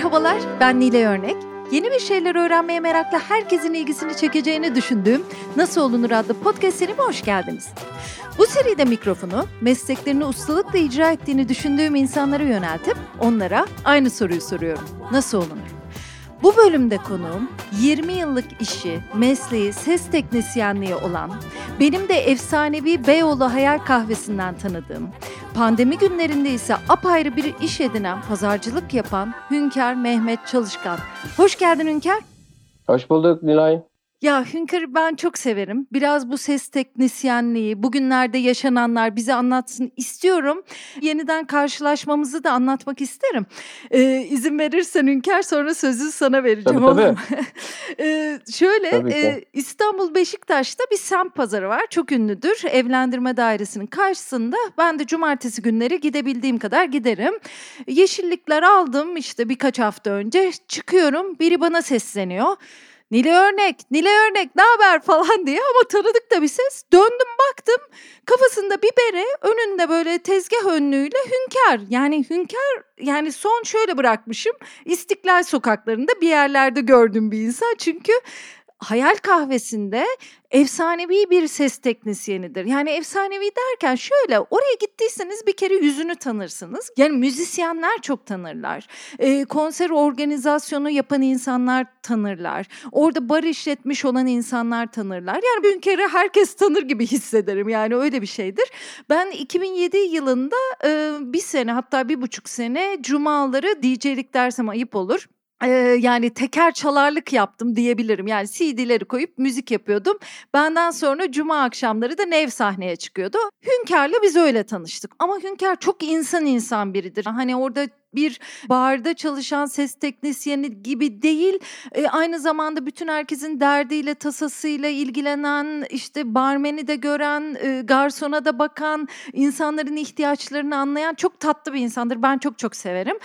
Merhabalar, ben Nile Örnek. Yeni bir şeyler öğrenmeye meraklı herkesin ilgisini çekeceğini düşündüğüm Nasıl Olunur adlı podcast serime hoş geldiniz. Bu seride mikrofonu mesleklerini ustalıkla icra ettiğini düşündüğüm insanlara yöneltip onlara aynı soruyu soruyorum. Nasıl olunur? Bu bölümde konuğum 20 yıllık işi, mesleği, ses teknisyenliği olan, benim de efsanevi Beyoğlu Hayal Kahvesi'nden tanıdığım, pandemi günlerinde ise apayrı bir iş edinen pazarcılık yapan Hünkar Mehmet Çalışkan. Hoş geldin Hünkar. Hoş bulduk Nilay. Ya Hünkar ben çok severim. Biraz bu ses teknisyenliği, bugünlerde yaşananlar bize anlatsın istiyorum. Yeniden karşılaşmamızı da anlatmak isterim. Ee, izin verirsen Hünkar sonra sözü sana vereceğim. Tabii tabii. ee, şöyle Tabii e, İstanbul Beşiktaş'ta bir semt pazarı var. Çok ünlüdür. Evlendirme dairesinin karşısında. Ben de cumartesi günleri gidebildiğim kadar giderim. Yeşillikler aldım işte birkaç hafta önce. Çıkıyorum biri bana sesleniyor. Nile Örnek, Nile Örnek ne haber falan diye ama tanıdık da bir ses. Döndüm baktım kafasında bir bere önünde böyle tezgah önlüğüyle hünkar. Yani hünkar yani son şöyle bırakmışım İstiklal sokaklarında bir yerlerde gördüğüm bir insan. Çünkü Hayal Kahvesi'nde efsanevi bir ses teknisyenidir. Yani efsanevi derken şöyle oraya gittiyseniz bir kere yüzünü tanırsınız. Yani müzisyenler çok tanırlar. Ee, konser organizasyonu yapan insanlar tanırlar. Orada bar işletmiş olan insanlar tanırlar. Yani bir kere herkes tanır gibi hissederim. Yani öyle bir şeydir. Ben 2007 yılında e, bir sene hatta bir buçuk sene cumaları DJ'lik dersem ayıp olur. Ee, yani teker çalarlık yaptım diyebilirim. Yani CD'leri koyup müzik yapıyordum. Benden sonra cuma akşamları da Nev sahneye çıkıyordu. Hünkar'la biz öyle tanıştık. Ama Hünkar çok insan insan biridir. Hani orada bir barda çalışan ses teknisyeni gibi değil. E, aynı zamanda bütün herkesin derdiyle, tasasıyla ilgilenen, işte barmeni de gören, e, garsona da bakan, insanların ihtiyaçlarını anlayan çok tatlı bir insandır. Ben çok çok severim.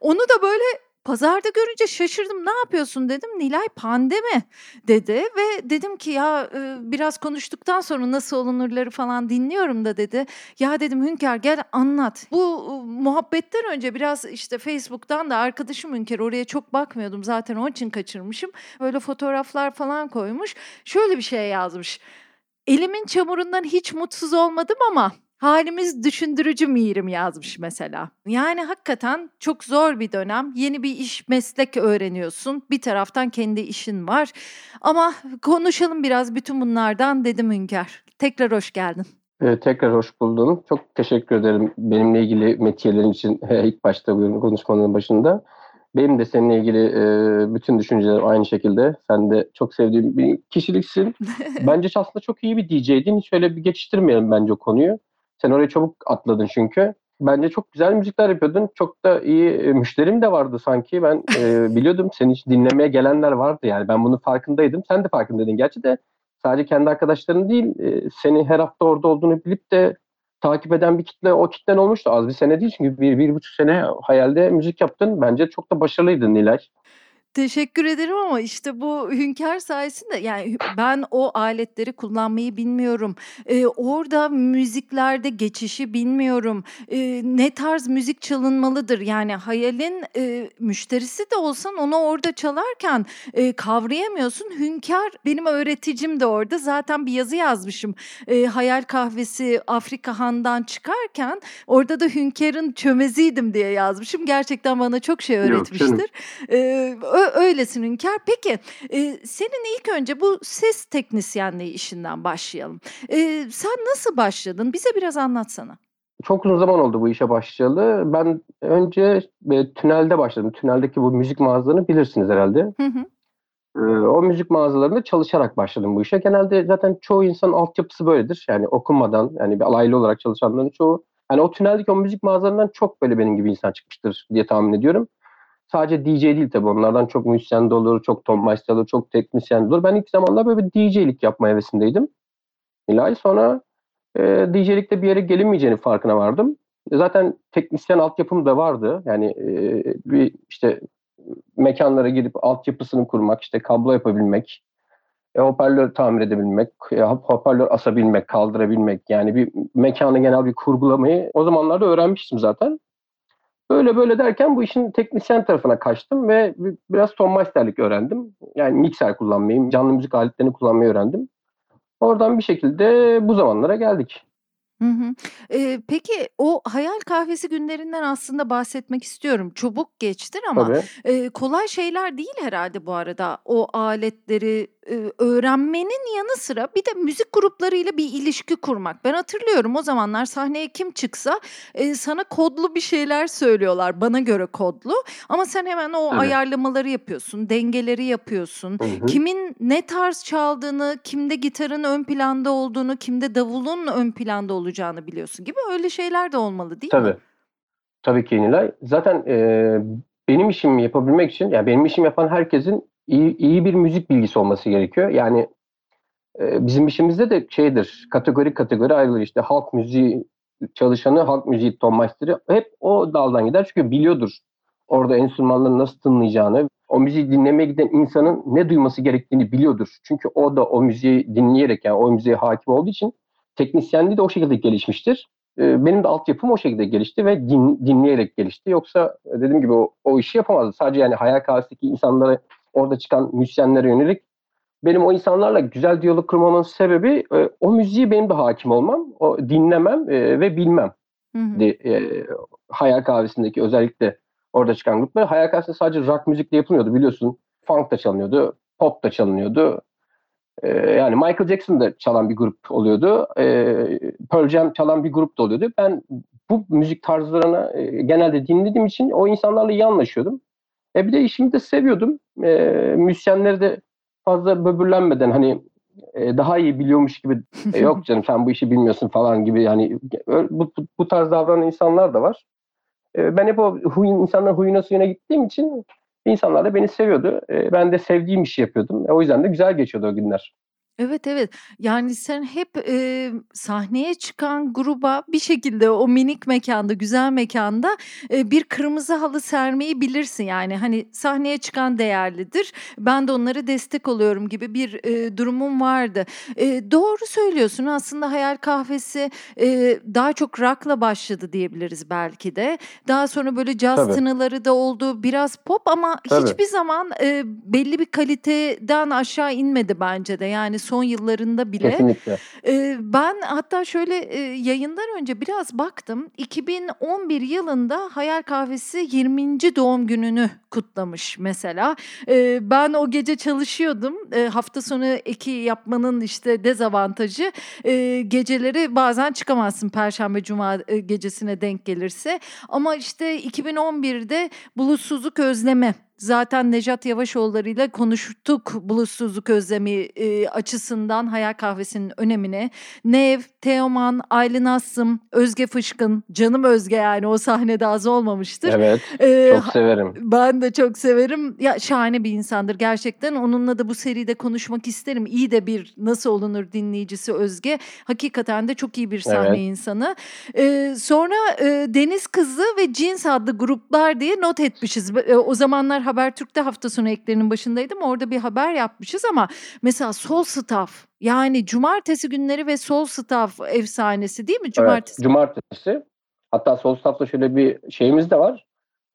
Onu da böyle Pazarda görünce şaşırdım. Ne yapıyorsun dedim. Nilay pandemi dedi ve dedim ki ya e, biraz konuştuktan sonra nasıl olunurları falan dinliyorum da dedi. Ya dedim Hünkar gel anlat. Bu muhabbetten önce biraz işte Facebook'tan da arkadaşım Hünkar oraya çok bakmıyordum zaten onun için kaçırmışım. Böyle fotoğraflar falan koymuş. Şöyle bir şey yazmış. Elimin çamurundan hiç mutsuz olmadım ama Halimiz düşündürücü mirim yazmış mesela. Yani hakikaten çok zor bir dönem. Yeni bir iş, meslek öğreniyorsun. Bir taraftan kendi işin var. Ama konuşalım biraz bütün bunlardan dedim Hünkar. Tekrar hoş geldin. Ee, tekrar hoş buldum. Çok teşekkür ederim benimle ilgili metiyelerin için ilk başta konuşmanın başında. Benim de seninle ilgili e, bütün düşüncelerim aynı şekilde. Sen de çok sevdiğim bir kişiliksin. bence aslında çok iyi bir DJ'din. Hiç öyle bir geçiştirmeyelim bence o konuyu. Sen oraya çabuk atladın çünkü. Bence çok güzel müzikler yapıyordun. Çok da iyi e, müşterim de vardı sanki. Ben e, biliyordum seni hiç dinlemeye gelenler vardı yani. Ben bunun farkındaydım. Sen de farkındaydın gerçi de. Sadece kendi arkadaşların değil, e, seni her hafta orada olduğunu bilip de takip eden bir kitle, o kitlen olmuştu. Az bir sene değil çünkü bir, bir buçuk sene hayalde müzik yaptın. Bence çok da başarılıydın Nilay. Teşekkür ederim ama işte bu hünkâr sayesinde yani ben o aletleri kullanmayı bilmiyorum. Eee, orada müziklerde geçişi bilmiyorum. Eee, ne tarz müzik çalınmalıdır? Yani hayalin, eee, müşterisi de olsan onu orada çalarken, eee, kavrayamıyorsun. Hünkâr benim öğreticim de orada. Zaten bir yazı yazmışım. Eee, Hayal Kahvesi Afrika Han'dan çıkarken orada da hünkârın çömeziydim diye yazmışım. Gerçekten bana çok şey Yok canım. öğretmiştir. Eee, ö öylesin Hünkâr. Peki, eee, senin ilk önce bu ses teknisyenliği işinden başlayalım. Eee, sen nasıl başladın? Bize biraz anlatsana. Çok uzun zaman oldu bu işe başlayalı. Ben önce e, tünelde başladım. Tüneldeki bu müzik mağazalarını bilirsiniz herhalde. Hı hı. Ee, o müzik mağazalarında çalışarak başladım bu işe. Genelde zaten çoğu insan altyapısı böyledir. Yani okumadan, yani bir alaylı olarak çalışanların çoğu. Yani o tüneldeki o müzik mağazalarından çok böyle benim gibi insan çıkmıştır diye tahmin ediyorum. Sadece DJ değil tabii onlardan çok müzisyen de olur, çok Tom Meister olur, çok teknisyen de olur. Ben ilk zamanlar böyle bir DJ'lik yapma hevesindeydim. İlahi sonra e, DJ'likte bir yere gelinmeyeceğini farkına vardım. E, Zaten teknisyen altyapım da vardı. Yani e, bir işte mekanlara girip altyapısını kurmak, işte kablo yapabilmek, e, hoparlör tamir edebilmek, e, hoparlör asabilmek, kaldırabilmek. Yani bir mekanı genel bir kurgulamayı o zamanlarda öğrenmiştim zaten. Böyle böyle derken bu işin teknisyen tarafına kaçtım ve biraz ton masterlik öğrendim. Yani mikser kullanmayı, canlı müzik aletlerini kullanmayı öğrendim. Oradan bir şekilde bu zamanlara geldik. Hı hı. Eee, peki o hayal kahvesi günlerinden aslında bahsetmek istiyorum. Çabuk geçtir ama, Tabii. eee, kolay şeyler değil herhalde bu arada. O aletleri, öğrenmenin yanı sıra bir de müzik gruplarıyla bir ilişki kurmak. Ben hatırlıyorum o zamanlar sahneye kim çıksa, eee, sana kodlu bir şeyler söylüyorlar, bana göre kodlu ama sen hemen o Tabii. ayarlamaları yapıyorsun, dengeleri yapıyorsun. Hı hı. Kimin ne tarz çaldığını, kimde gitarın ön planda olduğunu, kimde davulun ön planda olacağını biliyorsun gibi öyle şeyler de olmalı değil mi? Tabii. Tabii ki Nilay. Zaten, eee, benim işimi yapabilmek için, yani benim işimi yapan herkesin iyi iyi bir müzik bilgisi olması gerekiyor. Yani, eee, bizim işimizde de şeydir, kategori kategori ayrılır. İşte halk müziği çalışanı, halk müziği ton master'ı hep o daldan gider. Çünkü biliyordur orada enstrümanları nasıl tınlayacağını, o müziği dinlemeye giden insanın ne duyması gerektiğini biliyordur. Çünkü o da o müziği dinleyerek, yani o müziğe hakim olduğu için teknisyenliği de o şekilde gelişmiştir. Eee, benim de altyapım o şekilde gelişti ve din dinleyerek gelişti. Yoksa dediğim gibi o o işi yapamazdım. Sadece yani hayal kahvesindeki insanlara, orada çıkan müzisyenlere yönelik benim o insanlarla güzel diyalog kurmamın sebebi, eee, o müziğe benim de hakim olmam, o dinlemem, eee, ve bilmem. Hı hı. Eee, hayal kahvesindeki özellikle orada çıkan gruplar. Hayal kahvesinde sadece rock müzik de yapılmıyordu biliyorsun. Funk da çalınıyordu, pop da çalınıyordu. Yani Michael Jackson da çalan bir grup oluyordu. Pearl Jam çalan bir grup da oluyordu. Ben bu müzik tarzlarını, eee, genelde dinlediğim için o insanlarla iyi anlaşıyordum. E, bir de işimi de seviyordum. Eee, müzisyenleri de fazla böbürlenmeden, hani, eee, daha iyi biliyormuş gibi, "E, yok canım sen bu işi bilmiyorsun." falan gibi, ö bu bu bu tarz davranan insanlar da var. Eee, ben hep o huyun insanların huyuna suyuna gittiğim için insanlar da beni seviyordu. Eee, ben de sevdiğim işi yapıyordum. E, o yüzden de güzel geçiyordu o günler. Evet, evet. Yani sen hep, eee, sahneye çıkan gruba bir şekilde o minik mekânda, güzel mekânda, eee, bir kırmızı halı sermeyi bilirsin. Yani, hani, sahneye çıkan değerlidir, ben de onlara destek oluyorum gibi bir, eee, durumun vardı. Eee, doğru söylüyorsun aslında hayal kahvesi, eee, daha çok rock'la başladı diyebiliriz belki de. Daha sonra böyle caz Tabii. tınıları da oldu, biraz pop ama Tabii. hiçbir zaman, eee, belli bir kaliteden aşağı inmedi bence de. Yani son yıllarında bile. Kesinlikle. Eee, ben hatta şöyle, eee, yayından önce biraz baktım. 2011 yılında Hayal Kahvesi 20. doğum gününü kutlamış mesela. Eee, ben o gece çalışıyordum. Eee, hafta sonu eki yapmanın, işte, dezavantajı, eee, geceleri bazen çıkamazsın perşembe, cuma, eee, gecesine denk gelirse. Ama, işte, 2011'de Bulutsuzluk Özlemi Zaten Nejat Yavaşoğulları'yla konuştuk bulutsuzluk özlemi, eee, açısından Hayal Kahvesi'nin önemini. Nev, Teoman, Aylin Assım, Özge Fışkın, canım Özge yani o sahnede az olmamıştır. Evet, Eee, çok severim. ben de çok severim. Ya, şahane bir insandır gerçekten. Onunla da bu seride konuşmak isterim. İyi de bir nasıl olunur dinleyicisi Özge. Hakikaten de çok iyi bir sahne Evet. insanı. Eee, sonra, eee, Deniz Kızı ve Cins adlı gruplar diye not etmişiz. Eee, o zamanlar Habertürk'te hafta sonu eklerinin başındaydım. Orada bir haber yapmışız ama mesela Sol Staff, yani cumartesi günleri ve Sol Staff efsanesi değil mi? Evet, Cumartesi cumartesi. Hatta Sol Staff'ta şöyle bir şeyimiz de var.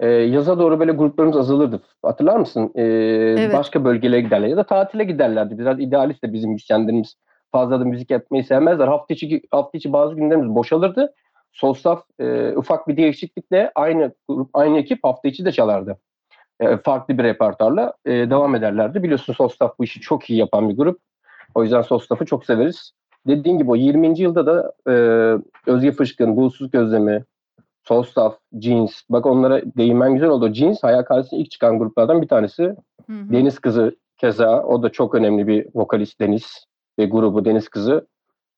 Eee, yaza doğru böyle gruplarımız azalırdı. Hatırlar mısın? Eee, Evet. başka bölgelere giderler ya da tatile giderlerdi. Biraz idealist de bizim müzisyenlerimiz. Fazla da müzik yapmayı sevmezler. Hafta içi hafta içi bazı günlerimiz boşalırdı. Sol Staff, eee, ufak bir değişiklikle aynı grup, aynı ekip hafta içi de çalardı. Eee, farklı bir repertuarla, eee, devam ederlerdi. Biliyorsun Sol Staff bu işi çok iyi yapan bir grup. O yüzden Sol Staff'ı çok severiz. Dediğin gibi o 20. yılda da, eee, Özge Fışkın, Bulutsuzluk Özlemi, Sol Staff, Cins, bak onlara değinmen güzel oldu. Cins, Hayal Kahvesi'ne ilk çıkan gruplardan bir tanesi. Hı hı. Deniz Kızı keza, o da çok önemli bir vokalist Deniz ve grubu Deniz Kızı.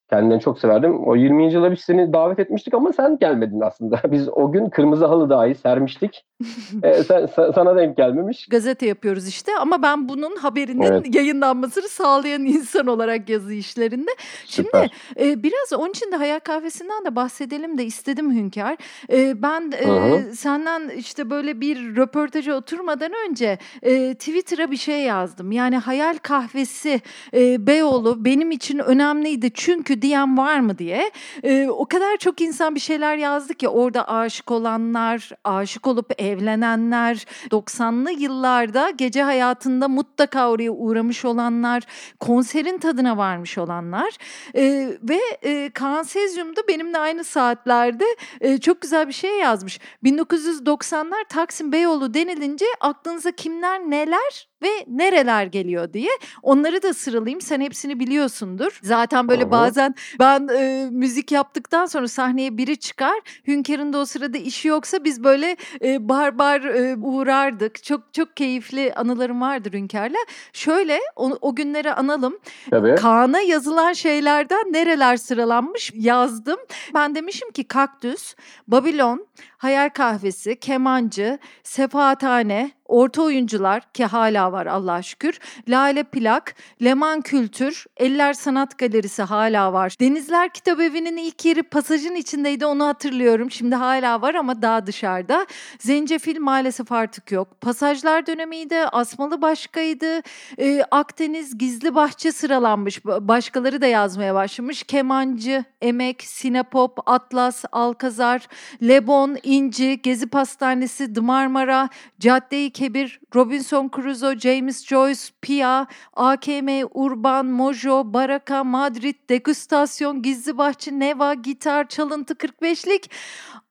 Kendilerini çok severdim. O 20. yıla biz seni davet etmiştik ama sen gelmedin aslında. Biz o gün kırmızı halı dahi sermiştik. e, sen, sana denk gelmemiş. Gazete yapıyoruz işte ama ben bunun haberinin evet. yayınlanmasını sağlayan insan olarak yazı işlerinde. Şimdi e, biraz onun için de Hayal Kahvesi'nden de bahsedelim de istedim Hünkar. E, ben e, senden işte böyle bir röportaja oturmadan önce e, Twitter'a bir şey yazdım. Yani Hayal Kahvesi e, Beyoğlu benim için önemliydi çünkü diyen var mı diye. E, o kadar çok insan bir şeyler yazdı ki orada aşık olanlar, aşık olup evlenenler, 90'lı yıllarda gece hayatında mutlaka oraya uğramış olanlar, konserin tadına varmış olanlar e, ve e, Kaan Sezyum da benimle aynı saatlerde e, çok güzel bir şey yazmış. 1990'lar Taksim Beyoğlu denilince aklınıza kimler neler ve nereler geliyor diye. Onları da sıralayayım. Sen hepsini biliyorsundur. Zaten böyle Aha. bazen ben e, müzik yaptıktan sonra sahneye biri çıkar. Hünkar'ın da o sırada işi yoksa biz böyle e, bar bar e, uğrardık. Çok çok keyifli anılarım vardır Hünkar'la. Şöyle o, o günleri analım. Tabii. Kaan'a yazılan şeylerden nereler sıralanmış yazdım. Ben demişim ki kaktüs, Babilon, Hayal Kahvesi, Kemancı, Sefaathane, orta oyuncular ki hala var Allah'a şükür. Lale Plak, Leman Kültür, Eller Sanat Galerisi hala var. Denizler Kitap Evi'nin ilk yeri pasajın içindeydi onu hatırlıyorum. Şimdi hala var ama daha dışarıda. Zencefil maalesef artık yok. Pasajlar dönemiydi, Asmalı başkaydı. Ee, Akdeniz Gizli Bahçe sıralanmış. Başkaları da yazmaya başlamış. Kemancı, Emek, Sinepop, Atlas, Alkazar, Lebon, İnci, Gezi Pastanesi, The Marmara, Cadde-i Kebir, Robinson Crusoe, James Joyce, Pia, AKM, Urban, Mojo, Baraka, Madrid, Degustasyon, Gizli Bahçe, Neva, Gitar, Çalıntı 45'lik,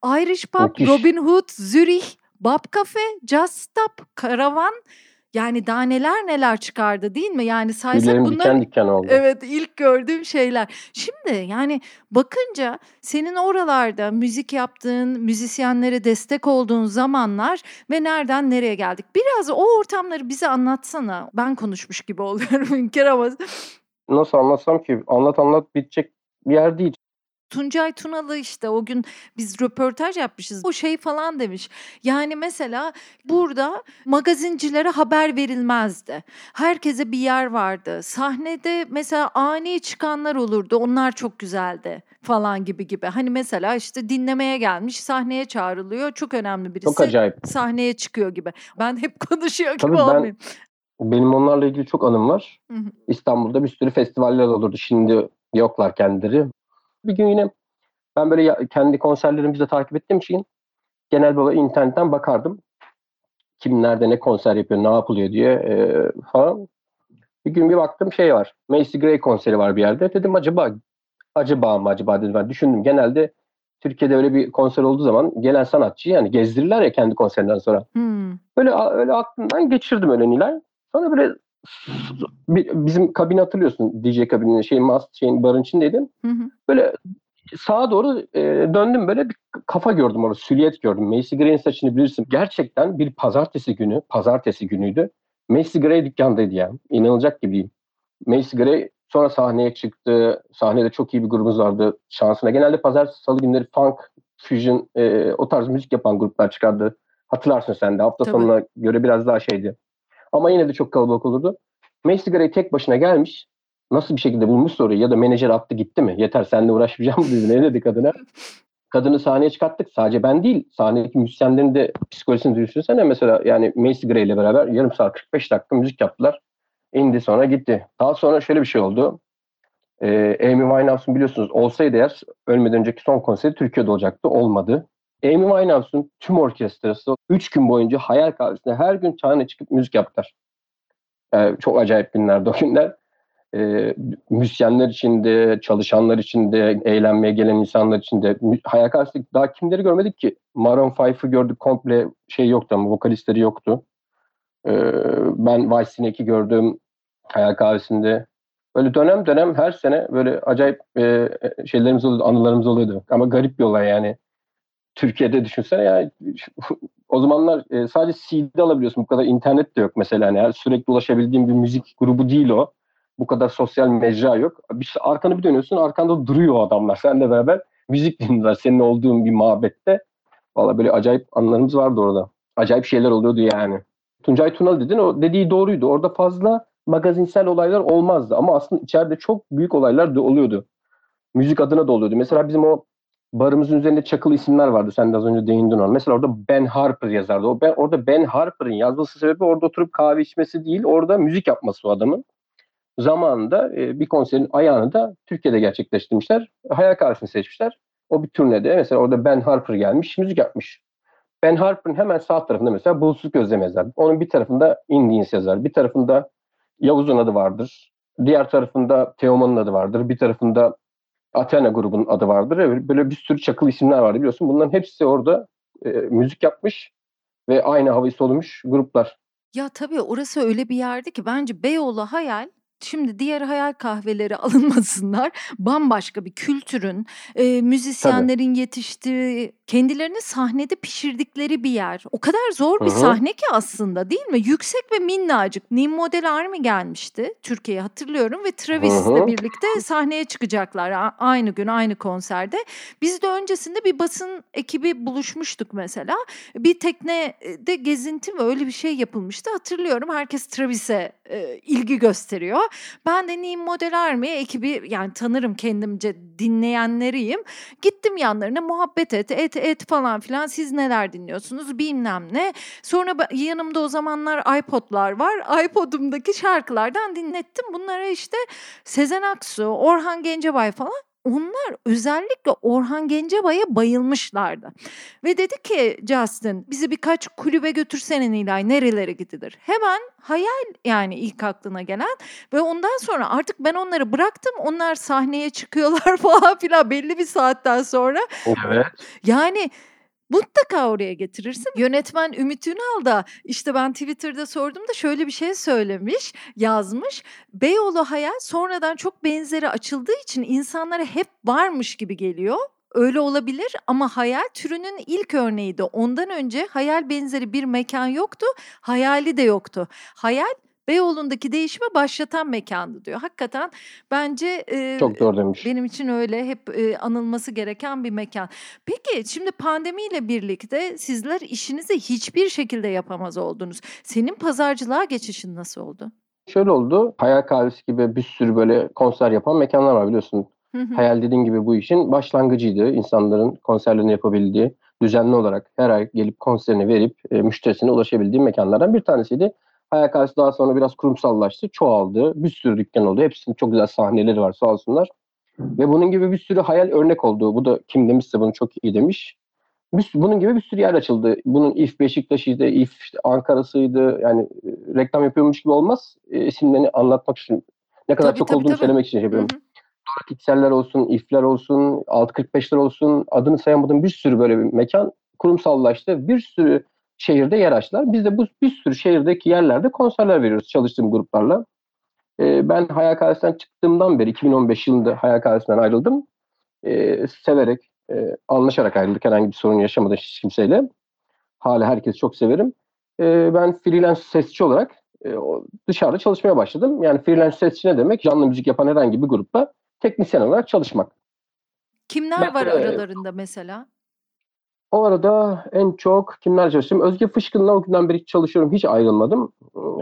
Irish Pub, Robin Hood, Zürih, Bab Cafe, Just Stop, Karavan, yani daha neler neler çıkardı değil mi? Yani saysak bunlar diken diken oldu. Evet ilk gördüğüm şeyler. Şimdi yani bakınca senin oralarda müzik yaptığın, müzisyenlere destek olduğun zamanlar ve nereden nereye geldik? Biraz o ortamları bize anlatsana. Ben konuşmuş gibi oluyorum Hünkar ama. Nasıl anlatsam ki? Anlat anlat bitecek bir yer değil. Tuncay Tunalı işte o gün biz röportaj yapmışız. O şey falan demiş. Yani mesela burada magazincilere haber verilmezdi. Herkese bir yer vardı. Sahnede mesela ani çıkanlar olurdu. Onlar çok güzeldi falan gibi gibi. Hani mesela işte dinlemeye gelmiş, sahneye çağrılıyor. Çok önemli birisi. Çok acayip. Sahneye çıkıyor gibi. Ben hep konuşuyor gibi Tabii olmayayım. Ben, benim onlarla ilgili çok anım var. Hı hı. İstanbul'da bir sürü festivaller olurdu. Şimdi yoklar kendileri bir gün yine ben böyle kendi konserlerimizi de takip ettiğim için genel böyle internetten bakardım. Kim nerede ne konser yapıyor, ne yapılıyor diye e, falan. Bir gün bir baktım şey var. Macy Gray konseri var bir yerde. Dedim acaba acaba mı acaba dedim ben düşündüm. Genelde Türkiye'de öyle bir konser olduğu zaman gelen sanatçı yani gezdirirler ya kendi konserinden sonra. Hmm. Böyle öyle aklımdan geçirdim öyle Nilay. Sonra böyle bizim kabin hatırlıyorsun DJ kabinin şeyin mast şeyin barın içindeydim. Hı hı. Böyle sağa doğru e, döndüm böyle bir kafa gördüm orada silüet gördüm. Macy Gray'in saçını bilirsin. Gerçekten bir pazartesi günü, pazartesi günüydü. Macy Gray dükkandaydı yani. İnanılacak gibiyim. Macy Gray sonra sahneye çıktı. Sahnede çok iyi bir grubumuz vardı şansına. Genelde pazartesi salı günleri funk, fusion e, o tarz müzik yapan gruplar çıkardı. Hatırlarsın sen de. Hafta Tabii. sonuna göre biraz daha şeydi. Ama yine de çok kalabalık olurdu. Gray tek başına gelmiş. Nasıl bir şekilde bulmuş soruyu ya da menajer attı gitti mi? Yeter seninle uğraşmayacağım dedi. Ne dedi kadına? Kadını sahneye çıkarttık. Sadece ben değil. Sahnedeki müzisyenlerin de psikolojisini düşünsene. Mesela yani Gray ile beraber yarım saat 45 dakika müzik yaptılar. İndi sonra gitti. Daha sonra şöyle bir şey oldu. Ee, Amy Winehouse'un biliyorsunuz olsaydı eğer ölmeden önceki son konseri Türkiye'de olacaktı. Olmadı. Amy Winehouse'un tüm orkestrası 3 gün boyunca hayal kahvesinde her gün sahne çıkıp müzik yaptılar. Yani çok acayip günlerdi o günler e, müzisyenler için de, çalışanlar için de, eğlenmeye gelen insanlar için de hayal kahvesi daha kimleri görmedik ki? Maroon 5'ı gördük komple şey yoktu ama vokalistleri yoktu. E, ben Vice gördüm hayal kahvesinde. Böyle dönem dönem her sene böyle acayip e, şeylerimiz oluyordu, anılarımız oluyordu. Ama garip bir olay yani. Türkiye'de düşünsene ya o zamanlar e, sadece CD alabiliyorsun. Bu kadar internet de yok mesela. Yani sürekli ulaşabildiğim bir müzik grubu değil o bu kadar sosyal mecra yok. Bir, arkanı bir dönüyorsun arkanda duruyor o adamlar. Seninle beraber müzik dinliyorlar. Senin olduğun bir mabette. Valla böyle acayip anılarımız vardı orada. acayip şeyler oluyordu yani. Tuncay Tunal dedin o dediği doğruydu. Orada fazla magazinsel olaylar olmazdı ama aslında içeride çok büyük olaylar da oluyordu. Müzik adına da oluyordu. Mesela bizim o barımızın üzerinde çakılı isimler vardı. Sen de az önce değindin ona. Mesela orada Ben Harper yazardı. O ben, orada Ben Harper'ın yazması sebebi orada oturup kahve içmesi değil, orada müzik yapması o adamın. Zamanında e, bir konserin ayağını da Türkiye'de gerçekleştirmişler. Hayal Kahvesi'ni seçmişler. O bir turnede mesela orada Ben Harper gelmiş, müzik yapmış. Ben Harper'ın hemen sağ tarafında mesela Bulutsuz Gözlem yazar. Onun bir tarafında Indians yazar. Bir tarafında Yavuz'un adı vardır. Diğer tarafında Teoman'ın adı vardır. Bir tarafında Athena grubunun adı vardır. Böyle bir sürü çakıl isimler vardı biliyorsun. Bunların hepsi orada e, müzik yapmış ve aynı havayı solumuş gruplar. Ya tabii orası öyle bir yerdi ki bence Beyoğlu Hayal Şimdi diğer hayal kahveleri alınmasınlar. Bambaşka bir kültürün, e, müzisyenlerin Tabii. yetiştiği, kendilerini sahnede pişirdikleri bir yer. O kadar zor bir Hı-hı. sahne ki aslında değil mi? Yüksek ve minnacık. Nim Model Army gelmişti Türkiye'ye hatırlıyorum ve Travis'le birlikte sahneye çıkacaklar aynı gün aynı konserde. Biz de öncesinde bir basın ekibi buluşmuştuk mesela. Bir teknede gezinti mi öyle bir şey yapılmıştı hatırlıyorum. Herkes Travis'e e, ilgi gösteriyor. Ben de Nim Model Army ekibi yani tanırım kendimce dinleyenleriyim. Gittim yanlarına muhabbet et, et, et falan filan. Siz neler dinliyorsunuz bilmem ne. Sonra yanımda o zamanlar iPod'lar var. iPod'umdaki şarkılardan dinlettim. Bunlara işte Sezen Aksu, Orhan Gencebay falan onlar özellikle Orhan Gencebay'a bayılmışlardı. Ve dedi ki Justin bizi birkaç kulübe götürsene Nilay nerelere gidilir? Hemen hayal yani ilk aklına gelen ve ondan sonra artık ben onları bıraktım. Onlar sahneye çıkıyorlar falan filan belli bir saatten sonra. Evet. Yani Mutlaka oraya getirirsin. Yönetmen Ümit Ünal da işte ben Twitter'da sordum da şöyle bir şey söylemiş, yazmış. Beyoğlu Hayal sonradan çok benzeri açıldığı için insanlara hep varmış gibi geliyor. Öyle olabilir ama hayal türünün ilk örneğiydi. Ondan önce hayal benzeri bir mekan yoktu, hayali de yoktu. Hayal Beyoğlu'ndaki değişimi başlatan mekandı diyor. Hakikaten bence e, çok doğru demiş. Benim için öyle hep e, anılması gereken bir mekan. Peki şimdi pandemiyle birlikte sizler işinizi hiçbir şekilde yapamaz oldunuz. Senin pazarcılığa geçişin nasıl oldu? Şöyle oldu. Hayal Kahvesi gibi bir sürü böyle konser yapan mekanlar var biliyorsun. Hayal dediğin gibi bu işin başlangıcıydı. İnsanların konserlerini yapabildiği, düzenli olarak her ay gelip konserini verip e, müşterisine ulaşabildiği mekanlardan bir tanesiydi. Hayal Karşı daha sonra biraz kurumsallaştı, çoğaldı. Bir sürü dükkan oldu. Hepsinin çok güzel sahneleri var sağ olsunlar. Ve bunun gibi bir sürü hayal örnek oldu. Bu da kim demişse bunu çok iyi demiş. Bir, bunun gibi bir sürü yer açıldı. Bunun İF Beşiktaş'ıydı, İF işte Ankara'sıydı. Yani e, reklam yapıyormuş gibi olmaz. E, isimlerini anlatmak için ne kadar tabii, çok tabii, olduğunu tabii. söylemek için yapıyorum. Doruk İkseller olsun, İF'ler olsun, 645'ler olsun, adını sayamadığım bir sürü böyle bir mekan kurumsallaştı. Bir sürü şehirde yer açtılar. Biz de bu bir sürü şehirdeki yerlerde konserler veriyoruz çalıştığım gruplarla. E, ben Hayal Kahvesi'nden çıktığımdan beri 2015 yılında Hayal Kahvesi'nden ayrıldım. E, severek, e, anlaşarak ayrıldık. Herhangi bir sorun yaşamadım hiç kimseyle. Hala herkesi çok severim. E, ben freelance sesçi olarak e, dışarıda çalışmaya başladım. Yani freelance sesçi ne demek? Canlı müzik yapan herhangi bir grupla teknisyen olarak çalışmak. Kimler ben, var aralarında mesela? O arada en çok kimler çalıştım? Özge Fışkın'la o günden beri çalışıyorum. Hiç ayrılmadım.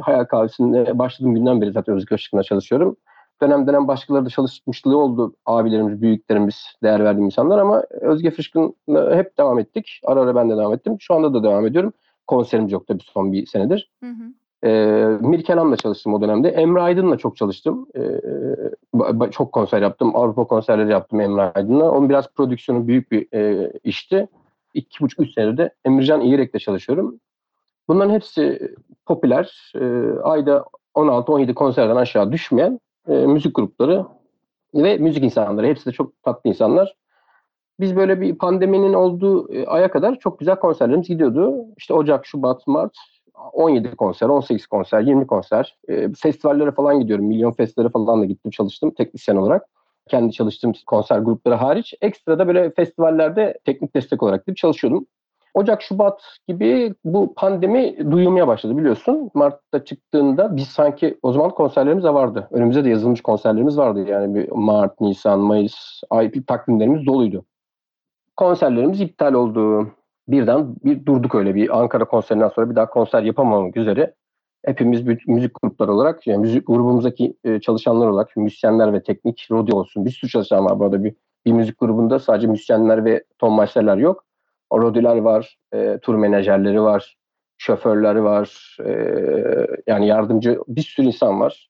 Hayal Kahvesi'nde başladığım günden beri zaten Özge Fışkın'la çalışıyorum. Dönem dönem başkaları da çalışmışlığı oldu. Abilerimiz, büyüklerimiz, değer verdiğim insanlar ama Özge Fışkın'la hep devam ettik. Ara ara ben de devam ettim. Şu anda da devam ediyorum. Konserimiz yok tabii son bir senedir. Hı hı. Ee, Mirkelam'la çalıştım o dönemde. Emre Aydın'la çok çalıştım. Ee, çok konser yaptım. Avrupa konserleri yaptım Emre Aydın'la. Onun biraz prodüksiyonu büyük bir e, işti iki buçuk üç senedir de Emircan İyirek'le çalışıyorum. Bunların hepsi popüler. E, ayda 16-17 konserden aşağı düşmeyen e, müzik grupları ve müzik insanları. Hepsi de çok tatlı insanlar. Biz böyle bir pandeminin olduğu e, aya kadar çok güzel konserlerimiz gidiyordu. İşte Ocak, Şubat, Mart 17 konser, 18 konser, 20 konser. E, festivallere falan gidiyorum. Milyon festivallere falan da gittim çalıştım teknisyen olarak kendi çalıştığım konser grupları hariç ekstra da böyle festivallerde teknik destek olarak da çalışıyordum. Ocak, Şubat gibi bu pandemi duyulmaya başladı biliyorsun. Mart'ta çıktığında biz sanki o zaman konserlerimiz de vardı. Önümüzde de yazılmış konserlerimiz vardı. Yani bir Mart, Nisan, Mayıs ay takvimlerimiz doluydu. Konserlerimiz iptal oldu. birden bir durduk öyle bir Ankara konserinden sonra bir daha konser yapamamak üzere hepimiz müzik grupları olarak yani müzik grubumuzdaki e, çalışanlar olarak müzisyenler ve teknik Rodi olsun bir sürü çalışan var burada bir, bir müzik grubunda sadece müzisyenler ve ton maçlarlar yok. O Rodiler var, e, tur menajerleri var, şoförler var, e, yani yardımcı bir sürü insan var.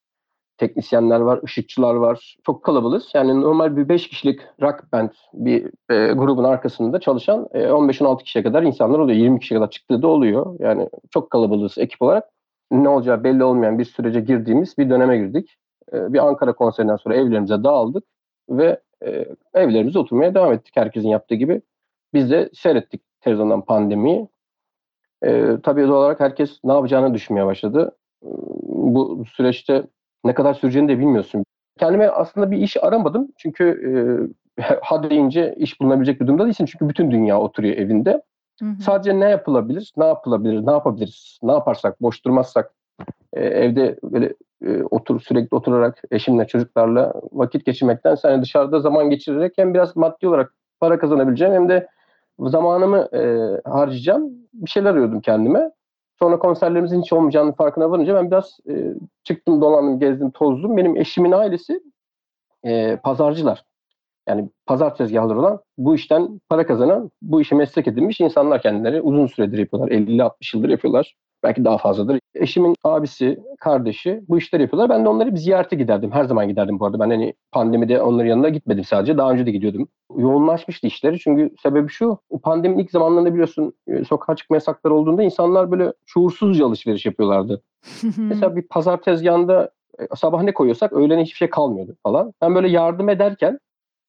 Teknisyenler var, ışıkçılar var. Çok kalabalığız. Yani normal bir 5 kişilik rock band bir e, grubun arkasında çalışan e, 15-16 kişiye kadar insanlar oluyor. 20 kişiye kadar çıktığı da oluyor. Yani çok kalabalığız ekip olarak. Ne olacağı belli olmayan bir sürece girdiğimiz bir döneme girdik. E, bir Ankara konserinden sonra evlerimize dağıldık ve e, evlerimize oturmaya devam ettik herkesin yaptığı gibi. Biz de seyrettik televizyondan pandemiyi. E, tabii doğal olarak herkes ne yapacağını düşünmeye başladı. E, bu süreçte ne kadar süreceğini de bilmiyorsun. Kendime aslında bir iş aramadım. Çünkü e, ha deyince iş bulunabilecek bir durumda değilsin. Çünkü bütün dünya oturuyor evinde. Hı hı. Sadece ne yapılabilir, ne yapılabilir, ne yapabiliriz, ne yaparsak, boş durmazsak, e, evde böyle e, otur sürekli oturarak eşimle, çocuklarla vakit geçirmekten yani dışarıda zaman geçirerek hem biraz maddi olarak para kazanabileceğim hem de zamanımı e, harcayacağım bir şeyler arıyordum kendime. Sonra konserlerimizin hiç olmayacağının farkına varınca ben biraz e, çıktım, dolandım, gezdim, tozdum. Benim eşimin ailesi e, pazarcılar. Yani pazar tezgahları olan, bu işten para kazanan, bu işi meslek edinmiş insanlar kendileri uzun süredir yapıyorlar. 50-60 yıldır yapıyorlar. Belki daha fazladır. Eşimin abisi, kardeşi bu işleri yapıyorlar. Ben de onları bir ziyarete giderdim. Her zaman giderdim bu arada. Ben hani pandemide onların yanına gitmedim sadece. Daha önce de gidiyordum. Yoğunlaşmıştı işleri. Çünkü sebebi şu. Pandeminin ilk zamanlarında biliyorsun e, sokağa çıkma yasakları olduğunda insanlar böyle şuursuzca alışveriş yapıyorlardı. Mesela bir pazar tezgahında e, sabah ne koyuyorsak öğlene hiçbir şey kalmıyordu falan. Ben böyle yardım ederken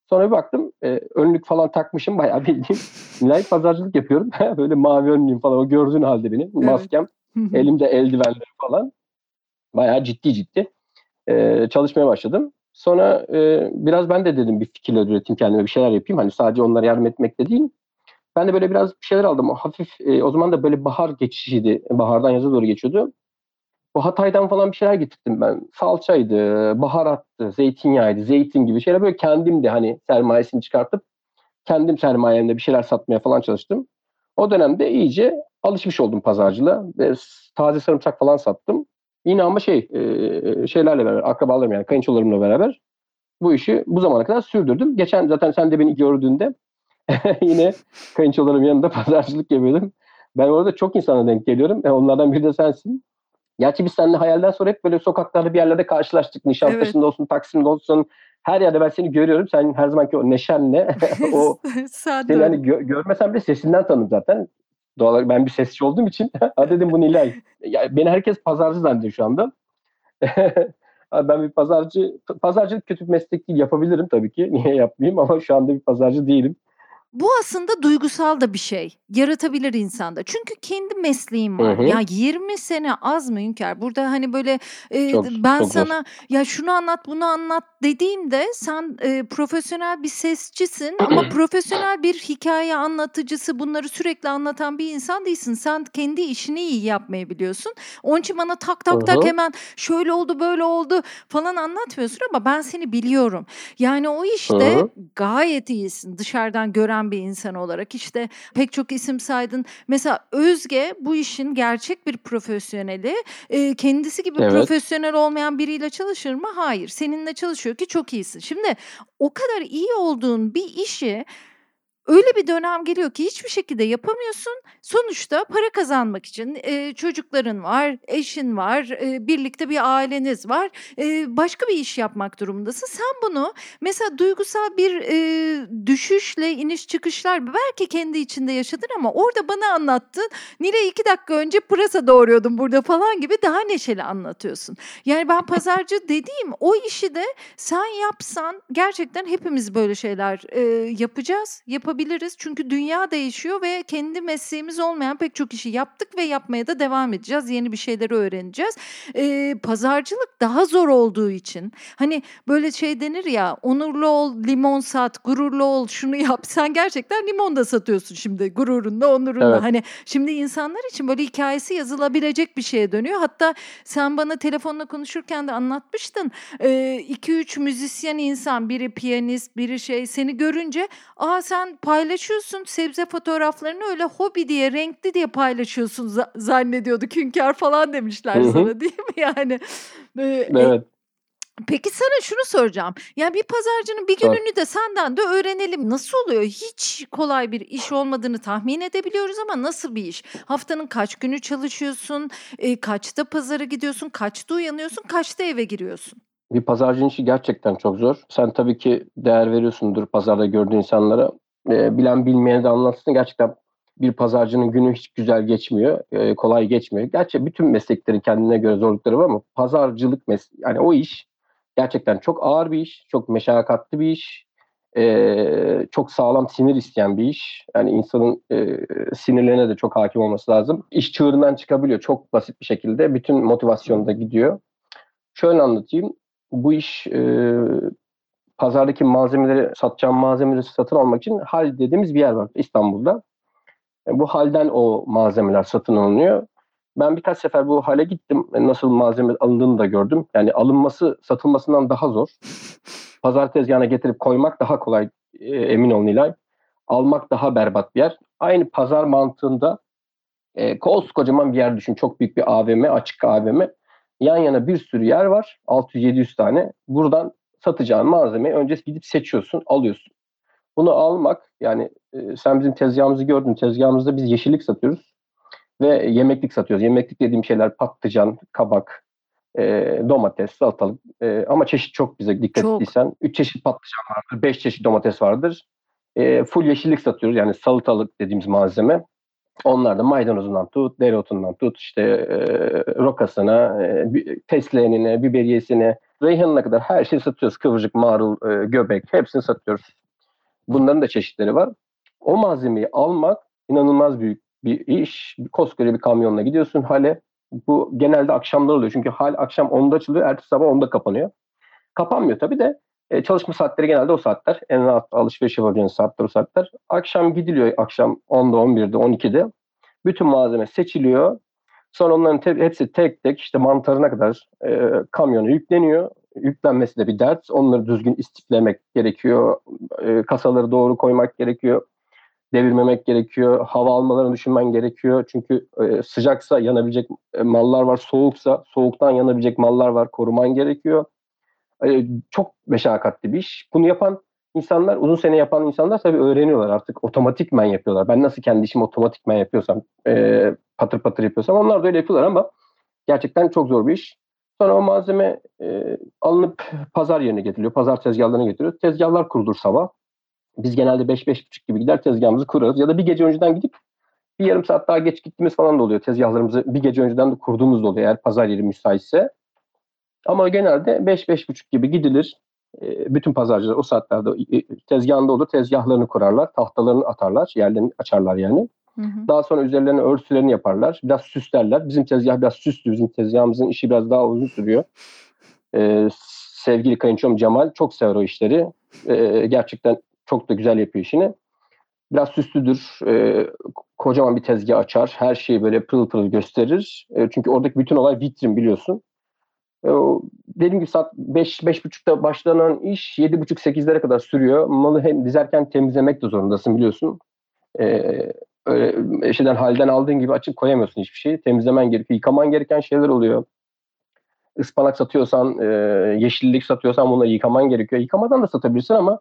Sonra bir baktım e, önlük falan takmışım bayağı bildiğim. Nilay pazarcılık yapıyorum. Böyle mavi önlüğüm falan o gördüğün halde benim. Maskem, elimde eldivenler falan. Bayağı ciddi ciddi e, çalışmaya başladım. Sonra e, biraz ben de dedim bir fikirler üreteyim kendime bir şeyler yapayım. Hani sadece onlara yardım etmek de değil. Ben de böyle biraz bir şeyler aldım. O hafif e, o zaman da böyle bahar geçişiydi. Bahardan yaza doğru geçiyordu. Bu Hatay'dan falan bir şeyler getirdim ben. Salçaydı, baharattı, zeytinyağıydı, zeytin gibi şeyler böyle kendim de hani sermayesini çıkartıp kendim sermayemle bir şeyler satmaya falan çalıştım. O dönemde iyice alışmış oldum pazarcılığa. Ve taze sarımsak falan sattım. Yine ama şey e, şeylerle beraber, akrabalarım yani kayınçolarımla beraber bu işi bu zamana kadar sürdürdüm. Geçen zaten sen de beni gördüğünde yine kayınçolarım yanında pazarcılık yapıyordum. Ben orada çok insana denk geliyorum. E, onlardan biri de sensin. Gerçi biz seninle hayalden sonra hep böyle sokaklarda bir yerlerde karşılaştık. Nişantaşı'nda evet. olsun, Taksim'de olsun. Her yerde ben seni görüyorum. Sen her zamanki o neşenle o seni hani gö- görmesem bile sesinden tanıdım zaten. Doğal olarak ben bir sesçi olduğum için ha dedim bu Nilay. Ya, beni herkes pazarcı zannediyor şu anda. ben bir pazarcı, pazarcılık kötü bir meslek değil yapabilirim tabii ki. Niye yapmayayım ama şu anda bir pazarcı değilim. Bu aslında duygusal da bir şey. Yaratabilir insanda. Çünkü kendi mesleğim var. Hı hı. Ya 20 sene az mı Hünkar? Burada hani böyle e, çok, ben çok sana var. ya şunu anlat bunu anlat dediğimde sen e, profesyonel bir sesçisin ama profesyonel bir hikaye anlatıcısı bunları sürekli anlatan bir insan değilsin. Sen kendi işini iyi yapmayı biliyorsun. Onun için bana tak tak tak hemen şöyle oldu böyle oldu falan anlatmıyorsun ama ben seni biliyorum. Yani o işte hı hı. gayet iyisin dışarıdan gören bir insan olarak işte pek çok isim saydın. Mesela Özge bu işin gerçek bir profesyoneli. E, kendisi gibi evet. profesyonel olmayan biriyle çalışır mı? Hayır. Seninle çalışıyor ki çok iyisin. Şimdi o kadar iyi olduğun bir işi öyle bir dönem geliyor ki hiçbir şekilde yapamıyorsun. Sonuçta para kazanmak için e, çocukların var, eşin var, e, birlikte bir aileniz var. E, başka bir iş yapmak durumundasın. Sen bunu mesela duygusal bir e, düşüşle iniş çıkışlar belki kendi içinde yaşadın ama orada bana anlattın. Nile iki dakika önce pırasa doğruyordum burada falan gibi daha neşeli anlatıyorsun. Yani ben pazarcı dediğim o işi de sen yapsan gerçekten hepimiz böyle şeyler e, yapacağız. Yapabiliriz yapabiliriz. Çünkü dünya değişiyor ve kendi mesleğimiz olmayan pek çok işi yaptık ve yapmaya da devam edeceğiz. Yeni bir şeyleri öğreneceğiz. Ee, pazarcılık daha zor olduğu için hani böyle şey denir ya onurlu ol, limon sat, gururlu ol, şunu yap. Sen gerçekten limon da satıyorsun şimdi gururunla, onurunla. Evet. Hani şimdi insanlar için böyle hikayesi yazılabilecek bir şeye dönüyor. Hatta sen bana telefonla konuşurken de anlatmıştın. 2-3 ee, müzisyen insan, biri piyanist, biri şey seni görünce aa sen paylaşıyorsun sebze fotoğraflarını öyle hobi diye renkli diye paylaşıyorsun zannediyordu Hünkar falan demişler Hı-hı. sana değil mi yani? Ee, evet. Peki sana şunu soracağım. Yani bir pazarcının bir gününü de senden de öğrenelim. Nasıl oluyor? Hiç kolay bir iş olmadığını tahmin edebiliyoruz ama nasıl bir iş? Haftanın kaç günü çalışıyorsun? E, kaçta pazara gidiyorsun? Kaçta uyanıyorsun? Kaçta eve giriyorsun? Bir pazarcının işi gerçekten çok zor. Sen tabii ki değer veriyorsundur pazarda gördüğün insanlara. E, bilen bilmeyene de anlatsın. Gerçekten bir pazarcının günü hiç güzel geçmiyor, e, kolay geçmiyor. Gerçi bütün mesleklerin kendine göre zorlukları var ama pazarcılık mes yani o iş gerçekten çok ağır bir iş, çok meşakkatli bir iş, e, çok sağlam sinir isteyen bir iş. Yani insanın e, sinirlerine de çok hakim olması lazım. İş çığırından çıkabiliyor çok basit bir şekilde. Bütün motivasyonu da gidiyor. Şöyle anlatayım. Bu iş e, pazardaki malzemeleri, satacağım malzemeleri satın almak için hal dediğimiz bir yer var İstanbul'da. E, bu halden o malzemeler satın alınıyor. Ben birkaç sefer bu hale gittim. Nasıl malzeme alındığını da gördüm. Yani alınması satılmasından daha zor. Pazar tezgahına getirip koymak daha kolay e, emin ol Nilay. Almak daha berbat bir yer. Aynı pazar mantığında e, koskocaman bir yer düşün. Çok büyük bir AVM, açık AVM. Yan yana bir sürü yer var. 600-700 tane. Buradan satacağın malzemeyi önce gidip seçiyorsun, alıyorsun. Bunu almak yani e, sen bizim tezgahımızı gördün. Tezgahımızda biz yeşillik satıyoruz ve yemeklik satıyoruz. Yemeklik dediğim şeyler patlıcan, kabak, e, domates, salatalık e, ama çeşit çok bize dikkat çok. ettiysen. Üç çeşit patlıcan vardır, beş çeşit domates vardır. E, full yeşillik satıyoruz yani salatalık dediğimiz malzeme. Onlar da maydanozundan tut, dereotundan tut, işte e, rokasına, e, fesleğenine, biberiyesine, reyhanına kadar her şeyi satıyoruz. Kıvırcık, marul, e, göbek hepsini satıyoruz. Bunların da çeşitleri var. O malzemeyi almak inanılmaz büyük bir iş. Koskoca bir kamyonla gidiyorsun hale. Bu genelde akşamlar oluyor. Çünkü hal akşam 10'da açılıyor. Ertesi sabah 10'da kapanıyor. Kapanmıyor tabii de e, çalışma saatleri genelde o saatler. En rahat alışveriş yapabileceğiniz saatler o saatler. Akşam gidiliyor akşam 10'da 11'de 12'de. Bütün malzeme seçiliyor. Sonra onların te- hepsi tek tek işte mantarına kadar e, kamyona yükleniyor. Yüklenmesi de bir dert. Onları düzgün istiflemek gerekiyor. E, kasaları doğru koymak gerekiyor devirmemek gerekiyor. Hava almalarını düşünmen gerekiyor. Çünkü e, sıcaksa yanabilecek e, mallar var, soğuksa soğuktan yanabilecek mallar var. Koruman gerekiyor. E, çok meşakkatli bir iş. Bunu yapan insanlar, uzun sene yapan insanlar tabii öğreniyorlar artık. Otomatikmen yapıyorlar. Ben nasıl kendi işimi otomatikmen yapıyorsam, e, patır patır yapıyorsam onlar da öyle yapıyorlar ama gerçekten çok zor bir iş. Sonra o malzeme e, alınıp pazar yerine getiriliyor. Pazar tezgahlarına getiriyor. Tezgahlar kurulur sabah. Biz genelde 5-5.30 gibi gider tezgahımızı kurarız. Ya da bir gece önceden gidip bir yarım saat daha geç gittiğimiz falan da oluyor. Tezgahlarımızı bir gece önceden de kurduğumuz da oluyor eğer pazar yeri müsaitse. Ama genelde 5-5.30 gibi gidilir. Ee, bütün pazarcılar o saatlerde tezgahında olur. Tezgahlarını kurarlar. Tahtalarını atarlar. Yerlerini açarlar yani. Hı hı. Daha sonra üzerlerine örtülerini yaparlar. Biraz süslerler. Bizim tezgah biraz süslü. Bizim tezgahımızın işi biraz daha uzun sürüyor. Ee, sevgili kayınçom Cemal çok sever o işleri. Ee, gerçekten çok da güzel yapıyor işini. Biraz süslüdür. E, kocaman bir tezgah açar. Her şeyi böyle pırıl pırıl gösterir. E, çünkü oradaki bütün olay vitrin biliyorsun. E, dediğim gibi saat 5 5.30'da başlanan iş 7.30-8'lere kadar sürüyor. Malı hem dizerken temizlemek de zorundasın biliyorsun. E, öyle şeyden halden aldığın gibi açıp koyamıyorsun hiçbir şeyi. Temizlemen gerekiyor. Yıkaman gereken şeyler oluyor. Ispanak satıyorsan, e, yeşillik satıyorsan bunları yıkaman gerekiyor. Yıkamadan da satabilirsin ama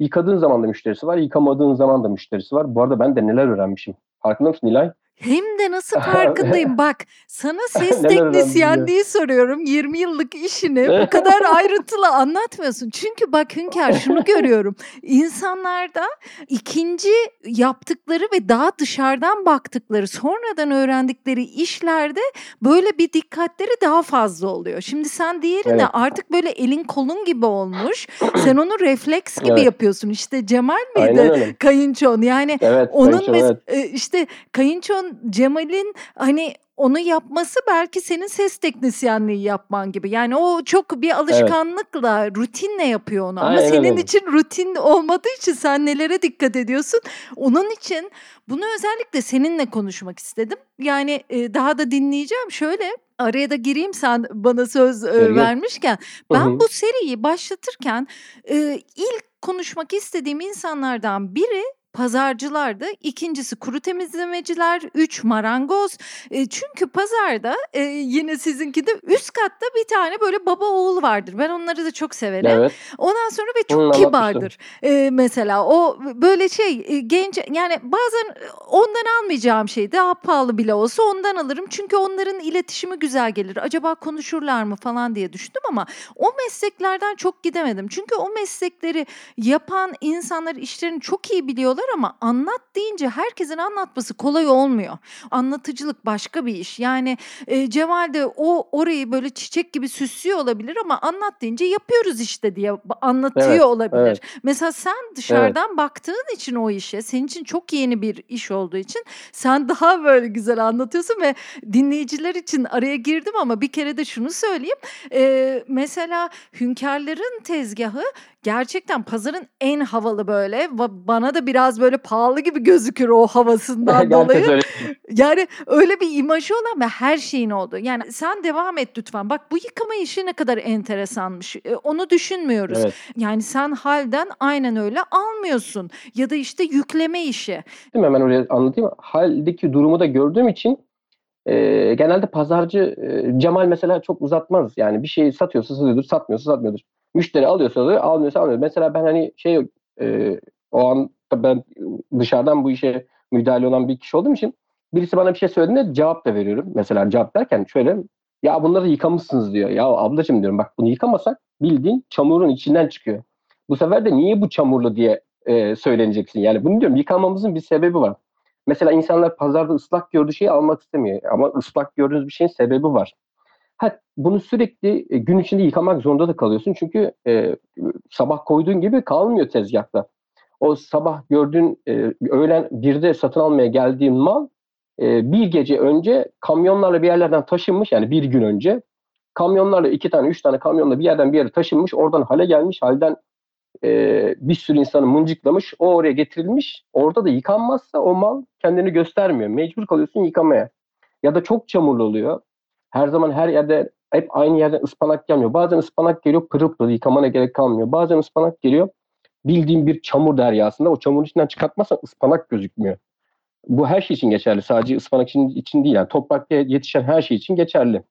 Yıkadığın zaman da müşterisi var, yıkamadığın zaman da müşterisi var. Bu arada ben de neler öğrenmişim. Farkında mısın Nilay? Hem de nasıl farkındayım. Bak sana ses teknisyenliği soruyorum. 20 yıllık işini bu kadar ayrıntılı anlatmıyorsun. Çünkü bak Hünkar şunu görüyorum. İnsanlarda ikinci yaptıkları ve daha dışarıdan baktıkları sonradan öğrendikleri işlerde böyle bir dikkatleri daha fazla oluyor. Şimdi sen diğerine evet. artık böyle elin kolun gibi olmuş. Sen onu refleks gibi evet. yapıyorsun. İşte Cemal miydi kayınçon? Yani evet, onun kayınçon, evet. işte kayınçon Cemal'in hani onu yapması belki senin ses teknisyenliği yapman gibi. Yani o çok bir alışkanlıkla, evet. rutinle yapıyor onu. Ama Aynen senin öyle. için rutin olmadığı için sen nelere dikkat ediyorsun? Onun için bunu özellikle seninle konuşmak istedim. Yani e, daha da dinleyeceğim. Şöyle araya da gireyim sen bana söz e, vermişken. Ben Hı-hı. bu seriyi başlatırken e, ilk konuşmak istediğim insanlardan biri pazarcılardı. İkincisi kuru temizlemeciler. Üç marangoz. E, çünkü pazarda e, yine sizinki de üst katta bir tane böyle baba oğul vardır. Ben onları da çok severim. Evet. Ondan sonra ve çok Onunla kibardır. E, mesela o böyle şey e, genç yani bazen ondan almayacağım şey daha pahalı bile olsa ondan alırım. Çünkü onların iletişimi güzel gelir. Acaba konuşurlar mı falan diye düşündüm ama o mesleklerden çok gidemedim. Çünkü o meslekleri yapan insanlar işlerini çok iyi biliyorlar ama anlat deyince herkesin anlatması kolay olmuyor. Anlatıcılık başka bir iş. Yani e, Cemal de o orayı böyle çiçek gibi süslüyor olabilir ama anlat deyince yapıyoruz işte diye anlatıyor Evet, olabilir. evet. Mesela sen dışarıdan baktığın için o işe, senin için çok yeni bir iş olduğu için sen daha böyle güzel anlatıyorsun ve dinleyiciler için araya girdim ama bir kere de şunu söyleyeyim. Ee, mesela hünkârların tezgahı gerçekten pazarın en havalı böyle. Bana da biraz böyle pahalı gibi gözükür o havasından dolayı. öyle. Yani öyle bir imajı olan ve her şeyin oldu. Yani sen devam et lütfen. Bak bu yıkama işi ne kadar enteresanmış. E, Onu düşünmüyoruz. Evet. Yani sen halden aynen öyle almıyorsun. Ya da işte yükleme işi. Değil mi? Hemen oraya anlatayım. Haldeki durumu da gördüğüm için e, genelde pazarcı e, Cemal mesela çok uzatmaz. Yani bir şeyi satıyorsa satıyordur, satmıyorsa satmıyordur. Müşteri alıyorsa alıyor, almıyorsa almıyor. Mesela ben hani şey e, o an ben dışarıdan bu işe müdahale olan bir kişi olduğum için birisi bana bir şey söylediğinde cevap da veriyorum. Mesela cevap derken şöyle ya bunları yıkamışsınız diyor. Ya ablacığım diyorum bak bunu yıkamasak bildiğin çamurun içinden çıkıyor. Bu sefer de niye bu çamurlu diye e, söyleneceksin. Yani bunu diyorum yıkamamızın bir sebebi var. Mesela insanlar pazarda ıslak gördüğü şeyi almak istemiyor. Ama ıslak gördüğünüz bir şeyin sebebi var. Ha, bunu sürekli e, gün içinde yıkamak zorunda da kalıyorsun. Çünkü e, sabah koyduğun gibi kalmıyor tezgahta. O sabah gördüğün e, öğlen birde satın almaya geldiğin mal e, bir gece önce kamyonlarla bir yerlerden taşınmış. Yani bir gün önce kamyonlarla iki tane üç tane kamyonla bir yerden bir yere taşınmış. Oradan hale gelmiş. Halden e, bir sürü insanı mıncıklamış. O oraya getirilmiş. Orada da yıkanmazsa o mal kendini göstermiyor. Mecbur kalıyorsun yıkamaya. Ya da çok çamurlu oluyor. Her zaman her yerde hep aynı yerden ıspanak gelmiyor. Bazen ıspanak geliyor pırıl pırıl yıkamana gerek kalmıyor. Bazen ıspanak geliyor bildiğin bir çamur deryasında. O çamurun içinden çıkartmazsan ıspanak gözükmüyor. Bu her şey için geçerli. Sadece ıspanak için, için değil. Yani toprakta yetişen her şey için geçerli.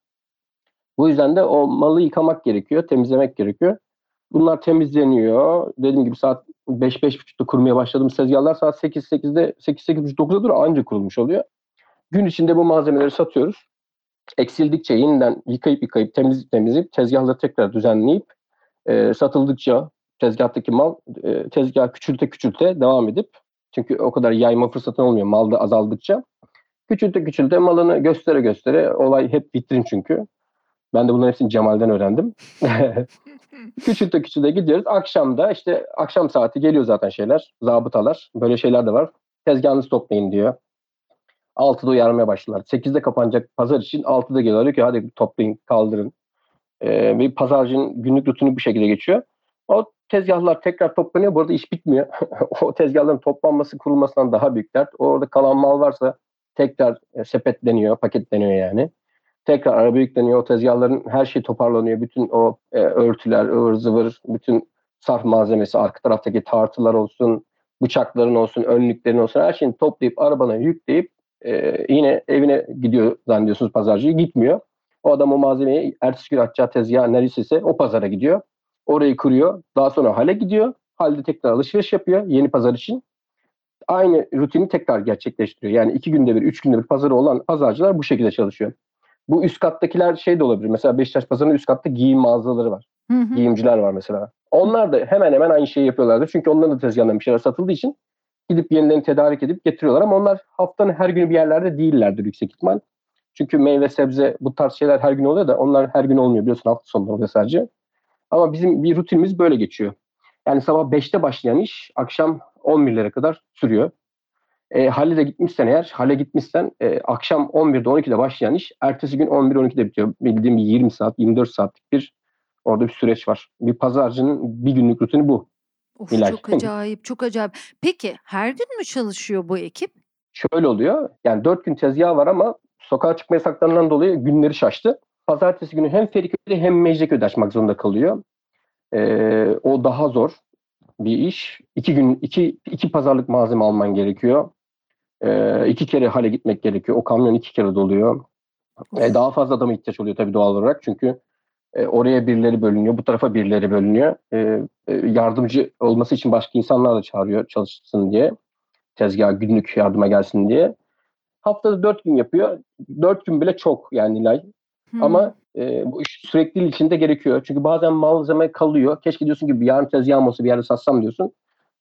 Bu yüzden de o malı yıkamak gerekiyor, temizlemek gerekiyor. Bunlar temizleniyor. Dediğim gibi saat 5-5.30'da kurmaya başladığımız tezgahlar saat 8-8'de 8-8.30-9'da dur anca kurulmuş oluyor. Gün içinde bu malzemeleri satıyoruz. Eksildikçe yeniden yıkayıp yıkayıp temizleyip temizleyip tezgahları tekrar düzenleyip e, satıldıkça tezgahtaki mal e, tezgah küçülte küçülte devam edip çünkü o kadar yayma fırsatın olmuyor malda azaldıkça. Küçülte küçülte malını göstere göstere olay hep vitrin çünkü. Ben de bunların hepsini Cemal'den öğrendim. küçülte küçülte gidiyoruz. Akşamda işte akşam saati geliyor zaten şeyler. Zabıtalar. Böyle şeyler de var. Tezgahınızı toplayın diyor. 6'da uyarmaya başladılar. 8'de kapanacak pazar için 6'da geliyorlar. Diyor ki hadi toplayın kaldırın. Ee, bir pazarcının günlük rutini bu şekilde geçiyor. O tezgahlar tekrar toplanıyor. Bu arada iş bitmiyor. o tezgahların toplanması kurulmasından daha büyük dert. Orada kalan mal varsa tekrar e, sepetleniyor, paketleniyor yani. Tekrar araba yükleniyor. O tezgahların her şey toparlanıyor. Bütün o e, örtüler, ıvır zıvır, bütün sarf malzemesi, arka taraftaki tartılar olsun, bıçakların olsun, önlüklerin olsun her şeyini toplayıp arabana yükleyip e, yine evine gidiyor zannediyorsunuz pazarcıya. Gitmiyor. O adam o malzemeyi ertesi gün atacağı tezgah neresiyse o pazara gidiyor. Orayı kuruyor. Daha sonra hale gidiyor. Halde tekrar alışveriş yapıyor yeni pazar için. Aynı rutini tekrar gerçekleştiriyor. Yani iki günde bir, üç günde bir pazarı olan pazarcılar bu şekilde çalışıyor. Bu üst kattakiler şey de olabilir. Mesela Beşiktaş pazarının üst katta giyim mağazaları var. Hı hı. Giyimciler var mesela. Onlar da hemen hemen aynı şeyi yapıyorlardı. Çünkü onların da tezgahından bir şeyler satıldığı için gidip yenilerini tedarik edip getiriyorlar. Ama onlar haftanın her günü bir yerlerde değillerdir yüksek ihtimal. Çünkü meyve, sebze bu tarz şeyler her gün oluyor da onlar her gün olmuyor biliyorsun hafta sonları oluyor sadece. Ama bizim bir rutinimiz böyle geçiyor. Yani sabah 5'te başlayan iş akşam 11'lere kadar sürüyor. E, hale de gitmişsen eğer, hale gitmişsen e, akşam 11'de 12'de başlayan iş ertesi gün 11-12'de bitiyor. Bildiğim bir 20 saat, 24 saatlik bir orada bir süreç var. Bir pazarcının bir günlük rutini bu. Of İlaç. çok acayip, çok acayip. Peki her gün mü çalışıyor bu ekip? Şöyle oluyor. Yani 4 gün tezgah var ama sokağa çıkma yasaklarından dolayı günleri şaştı. Pazartesi günü hem Feriköy'de hem Mecidiyeköy'de açmak zorunda kalıyor. Ee, o daha zor. bir iş. İki gün iki, iki pazarlık malzeme alman gerekiyor. E, iki kere hale gitmek gerekiyor. O kamyon iki kere doluyor. E, daha fazla adama ihtiyaç oluyor tabii doğal olarak. Çünkü e, oraya birileri bölünüyor, bu tarafa birileri bölünüyor. E, e, yardımcı olması için başka insanlar da çağırıyor çalışsın diye. Tezgah günlük yardıma gelsin diye. Haftada dört gün yapıyor. Dört gün bile çok yani Nilay. Hmm. Ama e, bu iş sürekli içinde gerekiyor. Çünkü bazen malzeme kalıyor. Keşke diyorsun ki yarın tezgahım olsa bir yerde satsam diyorsun.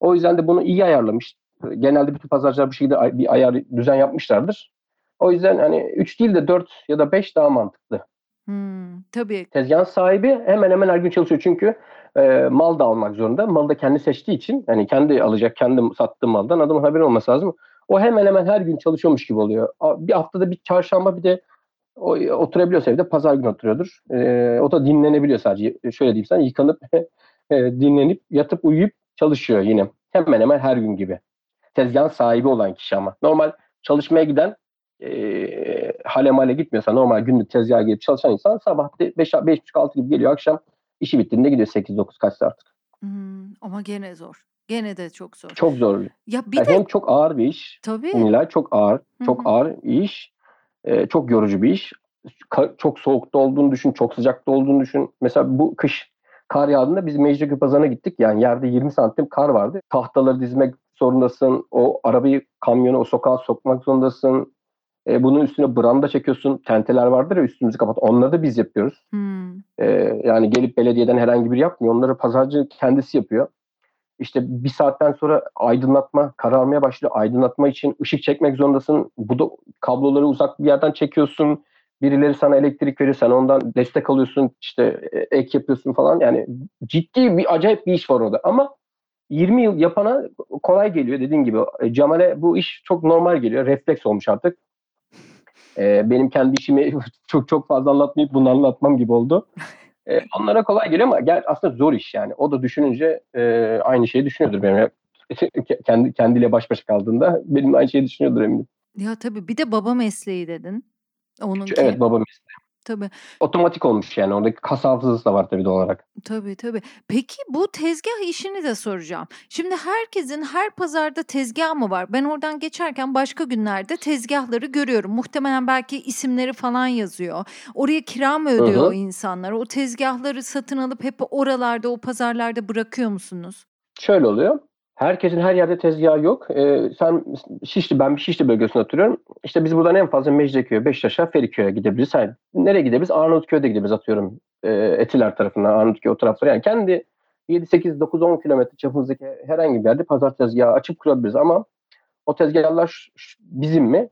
O yüzden de bunu iyi ayarlamış. Genelde bütün pazarcılar bu şekilde bir ayar düzen yapmışlardır. O yüzden hani 3 değil de 4 ya da 5 daha mantıklı. Hmm, tabii. Tezgahın sahibi hemen hemen her gün çalışıyor çünkü e, mal da almak zorunda. Malı da kendi seçtiği için yani kendi alacak, kendi sattığı maldan adamın haberi olması lazım. O hemen hemen her gün çalışıyormuş gibi oluyor. Bir haftada bir çarşamba bir de o, oturabiliyorsa evde pazar günü oturuyordur. E, o da dinlenebiliyor sadece. Şöyle diyeyim sana yıkanıp e, dinlenip yatıp uyuyup çalışıyor yine. Hemen hemen her gün gibi. Tezgahın sahibi olan kişi ama. Normal çalışmaya giden e, hale male gitmiyorsa normal günlük tezgaha gelip çalışan insan sabah 5.30-6 gibi geliyor akşam işi bittiğinde gidiyor 8-9 kaçta artık. Hmm, ama gene zor. Gene de çok zor. Çok zor. Ya bir yani de hem çok ağır bir iş. Tabii. Nilay çok ağır, çok Hı-hı. ağır bir iş. E, çok yorucu bir iş. Ka- çok soğukta olduğunu düşün, çok sıcakta olduğunu düşün. Mesela bu kış kar yağdığında biz Mecidiyeköy pazarına gittik. Yani yerde 20 santim kar vardı. Tahtaları dizmek zorundasın. O arabayı, kamyonu o sokağa sokmak zorundasın. E, bunun üstüne branda çekiyorsun. Tenteler vardır ya üstümüzü kapat. Onları da biz yapıyoruz. Hmm. E, yani gelip belediyeden herhangi biri yapmıyor. Onları pazarcı kendisi yapıyor. İşte bir saatten sonra aydınlatma kararmaya başlıyor. Aydınlatma için ışık çekmek zorundasın. Bu da kabloları uzak bir yerden çekiyorsun. Birileri sana elektrik veriyor. Sen ondan destek alıyorsun. İşte e, ek yapıyorsun falan. Yani ciddi bir acayip bir iş var orada. Ama 20 yıl yapana kolay geliyor dediğin gibi. E, Cemal'e bu iş çok normal geliyor. Refleks olmuş artık. E, benim kendi işimi çok çok fazla anlatmayıp bunu anlatmam gibi oldu. E, onlara kolay geliyor ama gel aslında zor iş yani. O da düşününce e, aynı şeyi düşünüyordur benim. kendi kendiyle baş başa kaldığında benim aynı şeyi düşünüyordur eminim. Ya tabii bir de baba mesleği dedin. Onunki. Evet baba mesleği. Tabii. Otomatik olmuş yani. Oradaki kas hafızası da var tabii doğal olarak. Tabii tabii. Peki bu tezgah işini de soracağım. Şimdi herkesin her pazarda tezgah mı var? Ben oradan geçerken başka günlerde tezgahları görüyorum. Muhtemelen belki isimleri falan yazıyor. Oraya kira mı ödüyor Hı-hı. o insanlar? O tezgahları satın alıp hep oralarda, o pazarlarda bırakıyor musunuz? Şöyle oluyor. Herkesin her yerde tezgahı yok. Ee, sen Şişli, ben bir Şişli bölgesinde oturuyorum. İşte biz buradan en fazla Mecidiyeköy, Beşiktaş'a, Feriköy'e gidebiliriz. Yani nereye gidebiliriz? Arnavutköy'de gidebiliriz atıyorum. E, Etiler tarafına, Arnavutköy o taraflara. Yani kendi 7, 8, 9, 10 kilometre çapımızdaki herhangi bir yerde pazar tezgahı açıp kurabiliriz. Ama o tezgahlar bizim mi?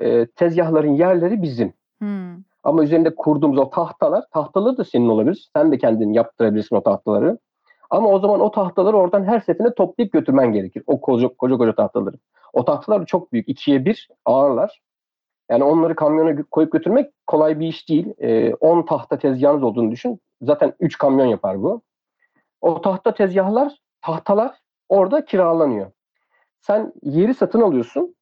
E, tezgahların yerleri bizim. Hmm. Ama üzerinde kurduğumuz o tahtalar, tahtaları da senin olabilir. Sen de kendin yaptırabilirsin o tahtaları. Ama o zaman o tahtaları oradan her seferinde toplayıp götürmen gerekir. O koca koca, koca tahtaları. O tahtalar çok büyük. ikiye bir ağırlar. Yani onları kamyona koyup götürmek kolay bir iş değil. 10 ee, tahta tezgahınız olduğunu düşün. Zaten 3 kamyon yapar bu. O tahta tezgahlar, tahtalar orada kiralanıyor. Sen yeri satın alıyorsun.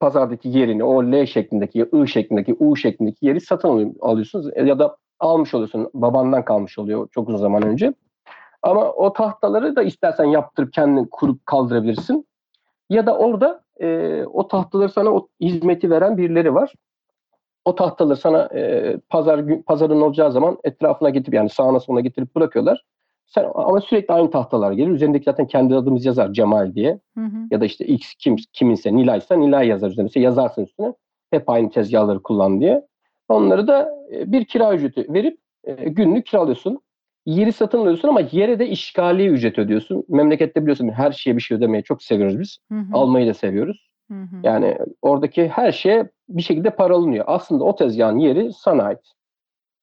Pazardaki yerini, o L şeklindeki, I şeklindeki, U şeklindeki yeri satın alıyorsunuz. Ya da almış oluyorsun. Babandan kalmış oluyor çok uzun zaman önce. Ama o tahtaları da istersen yaptırıp kendin kurup kaldırabilirsin. Ya da orada e, o tahtaları sana o hizmeti veren birileri var. O tahtaları sana e, pazar pazarın olacağı zaman etrafına getirip yani sağına soluna getirip bırakıyorlar. Sen ama sürekli aynı tahtalar gelir. Üzerindeki zaten kendi adımız yazar Cemal diye. Hı hı. Ya da işte X kim kiminse Nilay'sa Nilay yazar üzerine. İşte yazarsın üstüne. Hep aynı tezgahları kullan diye. Onları da e, bir kira ücreti verip e, günlük kiralıyorsun yeri satın alıyorsun ama yere de işgali ücret ödüyorsun. Memlekette biliyorsun her şeye bir şey ödemeyi çok seviyoruz biz. Hı hı. Almayı da seviyoruz. Hı hı. Yani oradaki her şeye bir şekilde para alınıyor. Aslında o tezgahın yeri sana ait.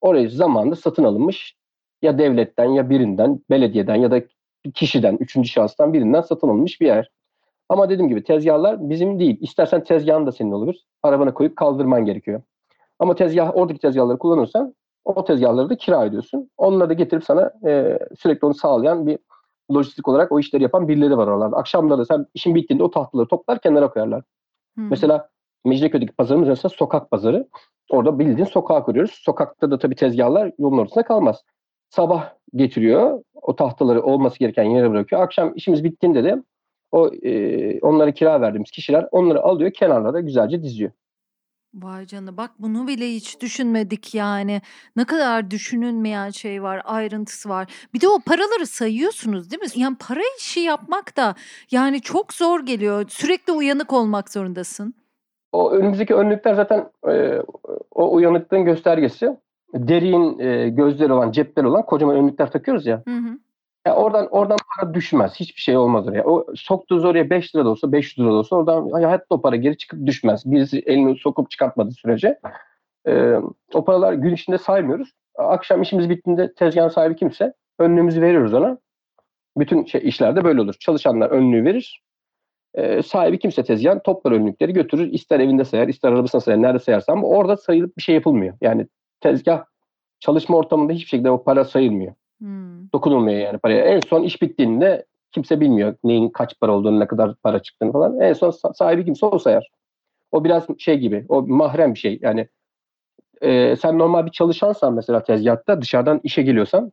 Orayı zamanında satın alınmış ya devletten ya birinden, belediyeden ya da kişiden, üçüncü şahıstan birinden satın alınmış bir yer. Ama dediğim gibi tezgahlar bizim değil. İstersen tezgahın da senin olur. Arabana koyup kaldırman gerekiyor. Ama tezgah oradaki tezgahları kullanırsan o tezgahları da kira ediyorsun. Onları da getirip sana e, sürekli onu sağlayan bir lojistik olarak o işleri yapan birileri var oralarda. Akşamları da sen işin bittiğinde o tahtaları toplar kenara koyarlar. Hmm. Mesela Mecidiyeköy'deki pazarımız mesela sokak pazarı. Orada bildiğin sokağa kuruyoruz. Sokakta da tabii tezgahlar yolun ortasında kalmaz. sabah getiriyor. O tahtaları olması gereken yere bırakıyor. Akşam işimiz bittiğinde de o e, onlara kira verdiğimiz kişiler onları alıyor kenarlara güzelce diziyor. Vay canına bak bunu bile hiç düşünmedik yani. Ne kadar düşünülmeyen şey var, ayrıntısı var. Bir de o paraları sayıyorsunuz değil mi? Yani para işi yapmak da yani çok zor geliyor. Sürekli uyanık olmak zorundasın. O önümüzdeki önlükler zaten e, o uyanıklığın göstergesi. Derin e, gözleri olan, cepleri olan kocaman önlükler takıyoruz ya. Hı hı. Ya oradan oradan para düşmez. Hiçbir şey olmaz oraya. O soktuğunuz oraya 5 lira da olsa 500 lira da olsa oradan hayatta o para geri çıkıp düşmez. Birisi elini sokup çıkartmadığı sürece. Ee, o paralar gün içinde saymıyoruz. Akşam işimiz bittiğinde tezgahın sahibi kimse önlüğümüzü veriyoruz ona. Bütün şey, işlerde böyle olur. Çalışanlar önlüğü verir. Ee, sahibi kimse tezgahın toplar önlükleri götürür. İster evinde sayar, ister arabasına sayar, nerede sayarsa ama orada sayılıp bir şey yapılmıyor. Yani tezgah çalışma ortamında hiçbir şekilde o para sayılmıyor. Hmm. Dokunulmuyor yani paraya. En son iş bittiğinde kimse bilmiyor neyin kaç para olduğunu, ne kadar para çıktığını falan. En son sahibi kimse o sayar. O biraz şey gibi, o mahrem bir şey. Yani e, sen normal bir çalışansan mesela tezgahta dışarıdan işe geliyorsan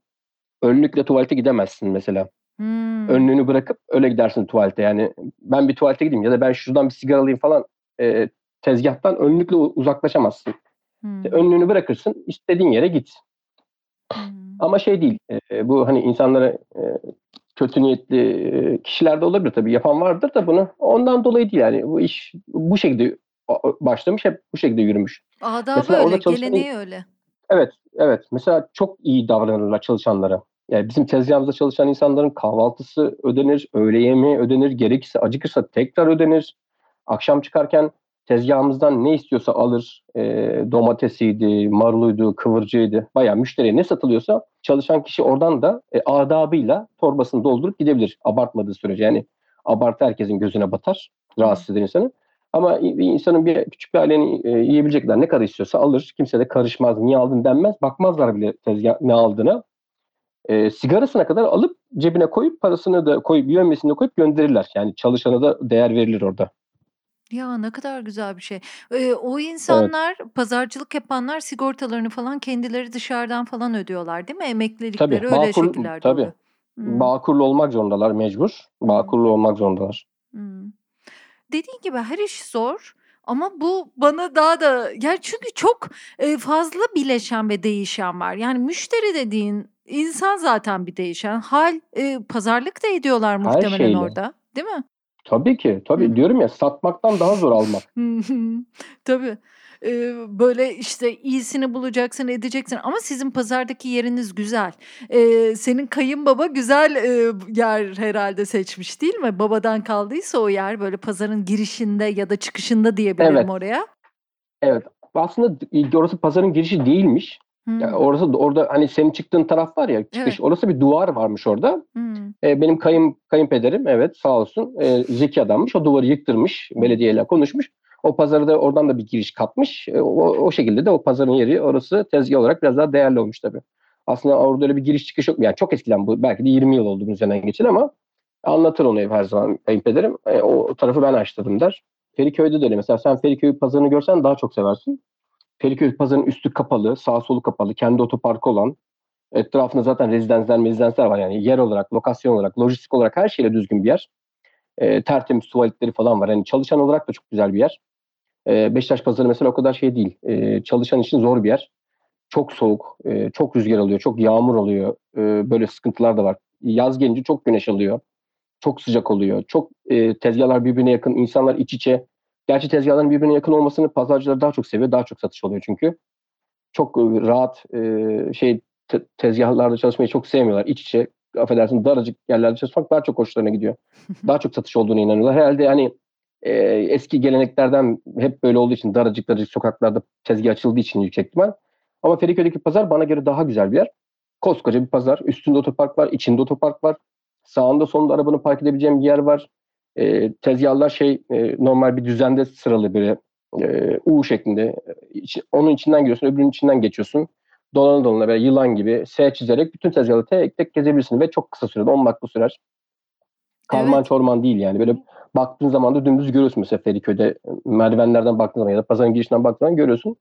önlükle tuvalete gidemezsin mesela. Hmm. Önlüğünü bırakıp öyle gidersin tuvalete. Yani ben bir tuvalete gideyim ya da ben şuradan bir sigara alayım falan e, tezgahtan önlükle uzaklaşamazsın. Hmm. Önlüğünü bırakırsın istediğin yere git. Hmm. Ama şey değil. E, bu hani insanlara e, kötü niyetli e, kişilerde olabilir tabii. Yapan vardır da bunu. Ondan dolayı değil yani. Bu iş bu şekilde başlamış. Hep bu şekilde yürümüş. Adabı Mesela öyle, çalışan- geleneği öyle. Evet, evet. Mesela çok iyi davranırlar çalışanlara. Yani bizim tezgahımızda çalışan insanların kahvaltısı ödenir, öğle yemeği ödenir, gerekirse acıkırsa tekrar ödenir. Akşam çıkarken tezgahımızdan ne istiyorsa alır. E, domatesiydi, maruluydu, kıvırcıydı. Bayağı müşteriye ne satılıyorsa çalışan kişi oradan da e, adabıyla torbasını doldurup gidebilir. Abartmadığı sürece. Yani abartı herkesin gözüne batar. Rahatsız eder insanı. Ama bir insanın bir küçük bir ailenin e, yiyebilecekler ne kadar istiyorsa alır. Kimse de karışmaz. Niye aldın denmez. Bakmazlar bile tezgah ne aldığına. E, sigarasına kadar alıp cebine koyup parasını da koyup yövmesini de koyup gönderirler. Yani çalışana da değer verilir orada. Ya ne kadar güzel bir şey. Ee, o insanlar, pazarcılık yapanlar sigortalarını falan kendileri dışarıdan falan ödüyorlar değil mi? Emeklilikleri Tabii, öyle Bağkur- şekillerde tabii. oluyor. Hmm, Bağkurlu olmak zorundalar mecbur. Bağkurlu olmak zorundalar. hmm. Dediğin gibi her iş zor ama bu bana daha da yani çünkü çok fazla bileşen ve değişen var. Yani müşteri dediğin insan zaten bir değişen. Hal e, pazarlık da ediyorlar muhtemelen orada. Değil mi? Tabii ki. Tabii diyorum ya satmaktan daha zor almak. Hı hı. Tabii. Eee, böyle işte iyisini bulacaksın, edeceksin ama sizin pazardaki yeriniz güzel. Eee, senin kayınbaba güzel eee, yer herhalde seçmiş değil mi? Babadan kaldıysa o yer böyle pazarın girişinde ya da çıkışında diyebilirim Evet. oraya. Evet. Aslında orası pazarın girişi değilmiş. Hmm. Yani orası orada hani senin çıktığın taraf var ya çıkış. Evet. Orası bir duvar varmış orada. Hmm. E, benim kayın kayınpederim evet sağ olsun e, zeki adammış. O duvarı yıktırmış. Belediyeyle konuşmuş. O pazarı da oradan da bir giriş katmış. E, o, o şekilde de o pazarın yeri orası tezgah olarak biraz daha değerli olmuş tabii. Aslında orada öyle bir giriş çıkış yok. Yani çok eskiden bu belki de 20 yıl oldu bunun üzerinden geçeli ama anlatır onu hep her zaman kayınpederim. E, o tarafı ben açtırdım der. Feriköy'de de öyle. Mesela sen Feriköy pazarını görsen daha çok seversin. Feriköy pazarının üstü kapalı, sağ solu kapalı, kendi otoparkı olan, etrafında zaten rezidanslar, rezidanslar var yani yer olarak, lokasyon olarak, lojistik olarak her şeyle düzgün bir yer. E, tertemiz tuvaletleri falan var. Yani çalışan olarak da çok güzel bir yer. E, Beşiktaş pazarı mesela o kadar şey değil. E, çalışan için zor bir yer. Çok soğuk, e, çok rüzgar alıyor, çok yağmur oluyor. E, böyle sıkıntılar da var. Yaz gelince çok güneş alıyor. Çok sıcak oluyor. Çok e, tezgahlar birbirine yakın, insanlar iç içe. Gerçi tezgahların birbirine yakın olmasını pazarcılar daha çok seviyor. Daha çok satış oluyor çünkü. Çok e, rahat e, şey te- tezgahlarda çalışmayı çok sevmiyorlar. İç içe affedersin daracık yerlerde çalışmak daha çok hoşlarına gidiyor. daha çok satış olduğunu inanıyorlar. Herhalde hani e, eski geleneklerden hep böyle olduğu için daracık daracık sokaklarda tezgah açıldığı için yüksek ihtimal. Ama Feriköy'deki pazar bana göre daha güzel bir yer. Koskoca bir pazar. Üstünde otopark var, içinde otopark var. Sağında solunda arabanı park edebileceğim bir yer var. E, tezgahlar şey e, normal bir düzende sıralı böyle e, U şeklinde. İç- onun içinden giriyorsun, öbürünün içinden geçiyorsun. Dolana dolana böyle yılan gibi S çizerek bütün tezgahları tek tek gezebilirsin ve çok kısa sürede 10 dakika sürer. Karman Evet. çorman değil yani. Böyle baktığın zaman da dümdüz görüyorsun mesela Feriköy'de merdivenlerden baktığın zaman ya da pazarın girişinden baktığın zaman görüyorsun.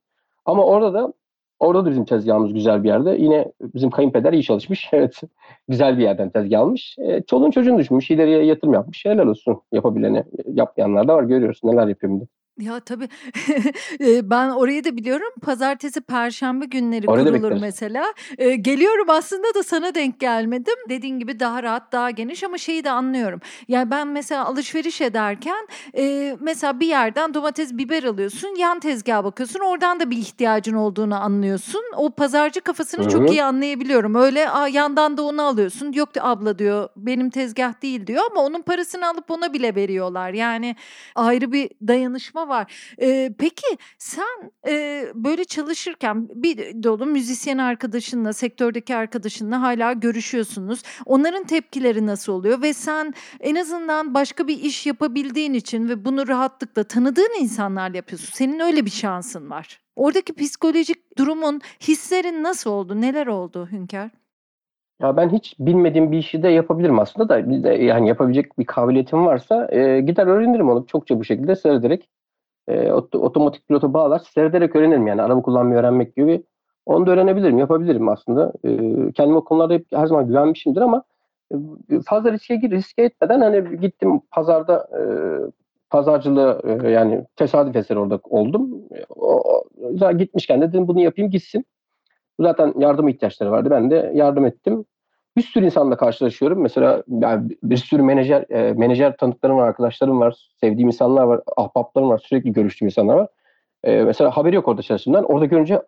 Ama orada da Orada da bizim tezgahımız güzel bir yerde. Yine bizim kayınpeder iyi çalışmış. Evet güzel bir yerden tezgah almış. E, çoluğun çocuğunu düşünmüş. ileriye yatırım yapmış. Helal olsun yapabilene. Yapmayanlar da var görüyoruz neler yapıyor. Ya, tabii. ben orayı da biliyorum. Pazartesi, perşembe günleri Oraya kurulur mesela. Eee, geliyorum aslında da sana denk gelmedim. Dediğin gibi daha rahat, daha geniş ama şeyi de anlıyorum. Yani, ben mesela alışveriş ederken, eee, mesela bir yerden domates, biber alıyorsun, yan tezgaha bakıyorsun, oradan da bir ihtiyacın olduğunu anlıyorsun. O pazarcı kafasını Hı çok iyi anlayabiliyorum. Öyle, a, yandan da onu alıyorsun. "Yok" abla diyor, "benim tezgah değil." diyor ama onun parasını alıp ona bile veriyorlar. Yani ayrı bir dayanışma var. Eee, peki sen, eee, böyle çalışırken bir dolu müzisyen arkadaşınla, sektördeki arkadaşınla hâlâ görüşüyorsunuz. Onların tepkileri nasıl oluyor ve sen en azından başka bir iş yapabildiğin için ve bunu rahatlıkla tanıdığın insanlarla yapıyorsun. Senin öyle bir şansın var. Oradaki psikolojik durumun, hislerin nasıl oldu? Neler oldu Hünkâr? Ya, ben hiç bilmediğim bir işi de yapabilirim aslında da yani, yapabilecek bir kabiliyetim varsa, eee, gider öğrenirim onu çokça bu şekilde seyrederek. Oto otomatik pilota bağlar, seyrederek öğrenirim yani araba kullanmayı öğrenmek gibi. Onu da öğrenebilirim, yapabilirim aslında. Eee, kendime o konularda her zaman güvenmişimdir ama, eee, fazla riske gir riske etmeden, hani, gittim pazarda, eee, pazarcılığı, eee, yani tesadüf eseri orada oldum. Eee, o o gitmişken de dedim bunu yapayım gitsin. Zaten yardıma ihtiyaçları vardı. Ben de yardım ettim. Bir sürü insanla karşılaşıyorum. Mesela yani bir sürü menajer eee, menajer tanıdıklarım var, arkadaşlarım var, sevdiğim insanlar var, ahbaplarım var, sürekli görüştüğüm insanlar var. Eee, mesela haberi yok orada çalıştığımdan. Orada görünce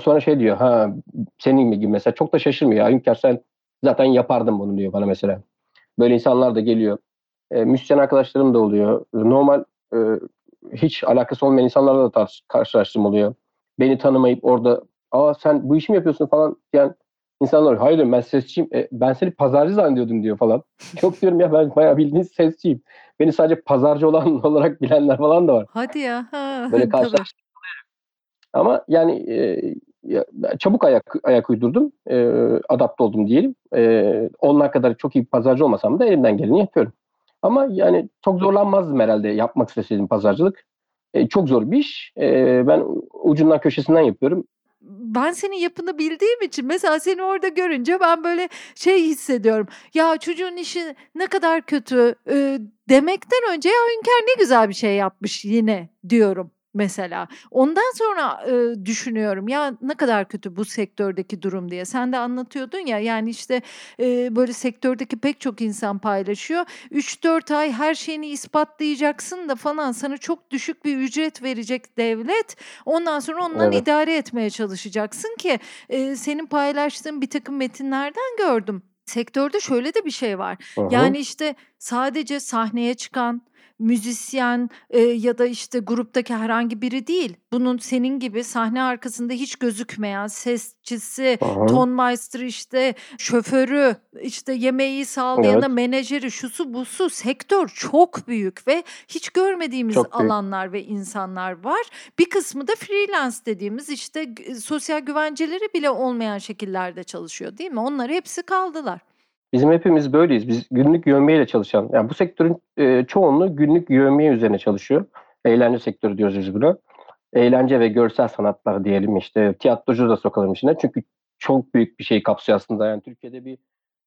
sonra şey diyor, "Ha, senin gibi." mesela çok da şaşırmıyor. "Ya Hünkâr sen zaten yapardın bunu." diyor bana mesela. Böyle insanlar da geliyor. Eee, müzisyen arkadaşlarım da oluyor. Normal, eee, hiç alakası olmayan insanlarla da karşılaştığım oluyor. Beni tanımayıp orada, "A, sen bu işi mi yapıyorsun?" falan diyen insanlar. "Hayır." diyorum, "Ben sesçiyim." "E, ben seni pazarcı zannediyordum." diyor falan. "Yok." diyorum, "Ya ben bayağı bildiğin sesçiyim." Beni sadece pazarcı olan olarak bilenler falan da var. Hadi ya. Ha, Böyle oluyor. Ama yani, ya çabuk ayak ayak uydurdum, eee, adapte oldum diyelim. Eee, onlar kadar çok iyi pazarcı olmasam da elimden geleni yapıyorum. Ama yani çok zorlanmazdım herhâlde yapmak isteseydim pazarcılık. Eee, çok zor bir iş. Eee, ben ucundan köşesinden yapıyorum. Ben senin yapını bildiğim için mesela seni orada görünce ben böyle şey hissediyorum. Ya çocuğun işi ne kadar kötü, eee, demekten önce ya Hünkâr ne güzel bir şey yapmış yine diyorum mesela. Ondan sonra, eee, düşünüyorum ya ne kadar kötü bu sektördeki durum diye. Sen de anlatıyordun ya yani işte, eee, böyle sektördeki pek çok insan paylaşıyor. 3-4 ay her şeyini ispatlayacaksın da falan sana çok düşük bir ücret verecek devlet. Ondan sonra ondan Evet. idare etmeye çalışacaksın ki, eee, senin paylaştığın birtakım metinlerden gördüm. Sektörde şöyle de bir şey var. Hı. Yani işte sadece sahneye çıkan müzisyen, eee, ya da işte gruptaki herhangi biri değil. Bunun senin gibi sahne arkasında hiç gözükmeyen sesçisi, Hı hı. tonmeister'ı, işte şoförü, işte yemeği sağlayanı, Evet. menajeri, şusu busu sektör çok büyük ve hiç görmediğimiz Çok büyük. alanlar ve insanlar var. Bir kısmı da freelance dediğimiz işte sosyal güvenceleri bile olmayan şekillerde çalışıyor, değil mi? Onlar hepsi kaldılar. Bizim hepimiz böyleyiz. Biz günlük yevmiyeyle çalışan, yani bu sektörün, eee, çoğunluğu günlük yevmiye üzerine çalışıyor. Eğlence sektörü diyoruz biz buna. Eğlence ve görsel sanatlar diyelim, işte tiyatrocu da sokalım içine. Çünkü çok büyük bir şeyi kapsıyor aslında. Yani Türkiye'de bir,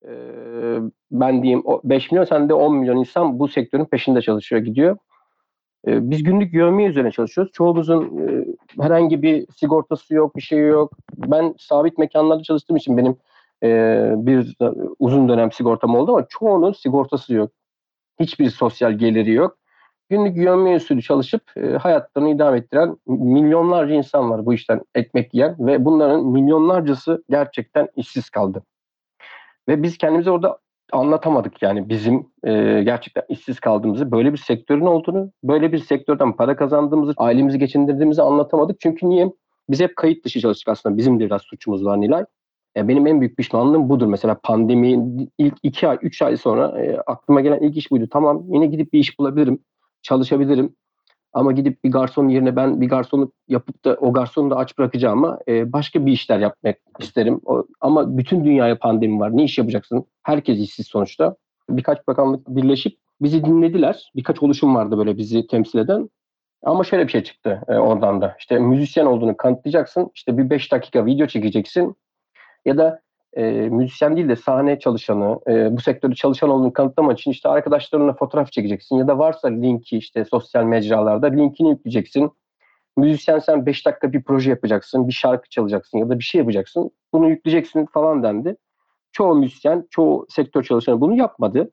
eee, ben diyeyim o 5.000.000 sen de 10.000.000 insan bu sektörün peşinde çalışıyor, gidiyor. Eee, biz günlük yevmiye üzerine çalışıyoruz. Çoğumuzun, eee, herhangi bir sigortası yok, bir şeyi yok. Ben sabit mekânlarda çalıştığım için benim, eee, bir uzun dönem sigortam oldu ama çoğunun sigortası yok. Hiçbir sosyal geliri yok. Günlük yevmiye usulü çalışıp, eee, hayatlarını idame ettiren milyonlarca insan var bu işten ekmek yiyen ve bunların milyonlarcası gerçekten işsiz kaldı. Ve biz kendimize orada anlatamadık yani bizim, eee, gerçekten işsiz kaldığımızı, böyle bir sektörün olduğunu, böyle bir sektörden para kazandığımızı, ailemizi geçindirdiğimizi anlatamadık. Çünkü niye? Biz hep kayıt dışı çalıştık aslında. Bizim de biraz suçumuz var Nilay. Eee, benim en büyük pişmanlığım budur. Mesela pandeminin ilk 2 ay, 3 ay sonra, eee, aklıma gelen ilk iş buydu. Tamam, yine gidip bir iş bulabilirim, çalışabilirim ama gidip bir garson yerine ben bir garsonluk yapıp da o garsonu da aç bırakacağıma, eee, başka bir işler yapmak isterim. O ama bütün dünyaya pandemi var. Ne iş yapacaksın? Herkes işsiz sonuçta. Birkaç bakanlık birleşip bizi dinlediler. Birkaç oluşum vardı böyle bizi temsil eden. Ama şöyle bir şey çıktı e, oradan da. İşte müzisyen olduğunu kanıtlayacaksın. İşte bir 5 dakika video çekeceksin. Ya da e, müzisyen değil de sahne çalışanı, e, bu sektörde çalışan olduğunu kanıtlamak için işte arkadaşlarınla fotoğraf çekeceksin. Ya da varsa linki işte sosyal mecralarda linkini yükleyeceksin. Müzisyen sen 5 dakika bir proje yapacaksın, bir şarkı çalacaksın ya da bir şey yapacaksın. Bunu yükleyeceksin falan dendi. Çoğu müzisyen, çoğu sektör çalışanı bunu yapmadı.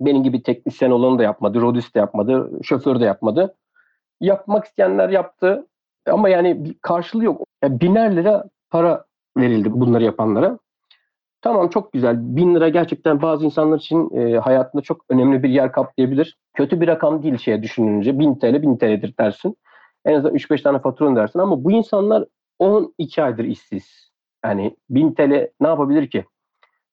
Benim gibi teknisyen olanı da yapmadı, rodist de yapmadı, şoför de yapmadı. Yapmak isteyenler yaptı ama yani bir karşılığı yok. Yani biner lira para verildi bunları yapanlara. Tamam çok güzel. Bin lira gerçekten bazı insanlar için e, hayatında çok önemli bir yer kaplayabilir. Kötü bir rakam değil şeye düşününce. Bin TL bin TL'dir dersin. En azından 3-5 tane faturanı dersin ama bu insanlar 12 aydır işsiz. Yani 1000 TL ne yapabilir ki?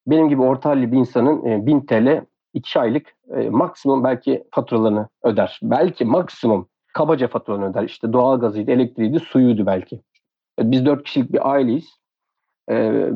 Benim gibi orta halli bir insanın e, 1000 TL 2 aylık e, maksimum belki faturalarını öder. Belki maksimum kabaca faturalarını öder. İşte doğalgazıydı, elektriğiydi, suyuydu belki. E, biz 4 kişilik bir aileyiz e,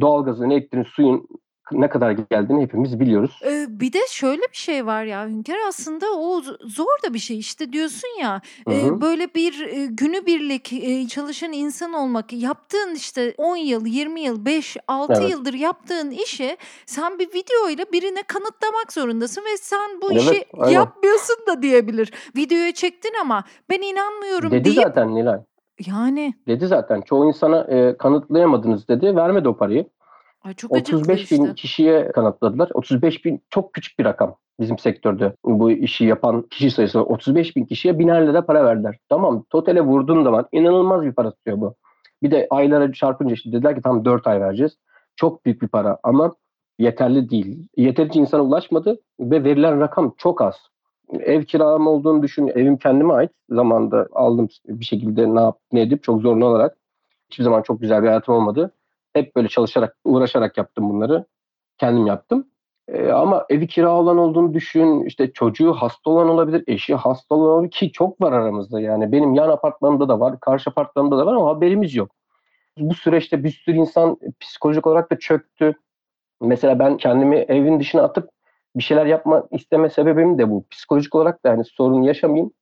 doğalgazın, elektriğin, suyun ne kadar geldiğini hepimiz biliyoruz. Ee, bir de şöyle bir şey var ya Hünkar aslında o zor da bir şey işte diyorsun ya e, böyle bir e, günübirlik e, çalışan insan olmak yaptığın işte 10 yıl 20 yıl 5 6 evet. yıldır yaptığın işi sen bir video ile birine kanıtlamak zorundasın ve sen bu evet, işi aynen. yapmıyorsun da diyebilir. Videoya çektin ama ben inanmıyorum Dedi deyip, zaten Nilay. Yani. Dedi zaten. Çoğu insana e, kanıtlayamadınız dedi. Vermedi o parayı. Ay çok 35 bin işte. kişiye kanıtladılar. 35 bin çok küçük bir rakam bizim sektörde. Bu işi yapan kişi sayısı 35 bin kişiye biner lira para verdiler. Tamam totale vurduğun zaman inanılmaz bir para tutuyor bu. Bir de aylara çarpınca işte dediler ki tam 4 ay vereceğiz. Çok büyük bir para ama yeterli değil. Yeterince insana ulaşmadı ve verilen rakam çok az ev kiram olduğunu düşün. Evim kendime ait. Zamanda aldım bir şekilde ne yap ne edip çok zorlu olarak. Hiçbir zaman çok güzel bir hayatım olmadı. Hep böyle çalışarak, uğraşarak yaptım bunları. Kendim yaptım. Ee, ama evi kira olan olduğunu düşün. İşte çocuğu hasta olan olabilir, eşi hasta olan olabilir ki çok var aramızda. Yani benim yan apartmanımda da var, karşı apartmanımda da var ama haberimiz yok. Bu süreçte bir sürü insan psikolojik olarak da çöktü. Mesela ben kendimi evin dışına atıp bir şeyler yapma isteme sebebim de bu. Psikolojik olarak da hani sorun yaşamayayım.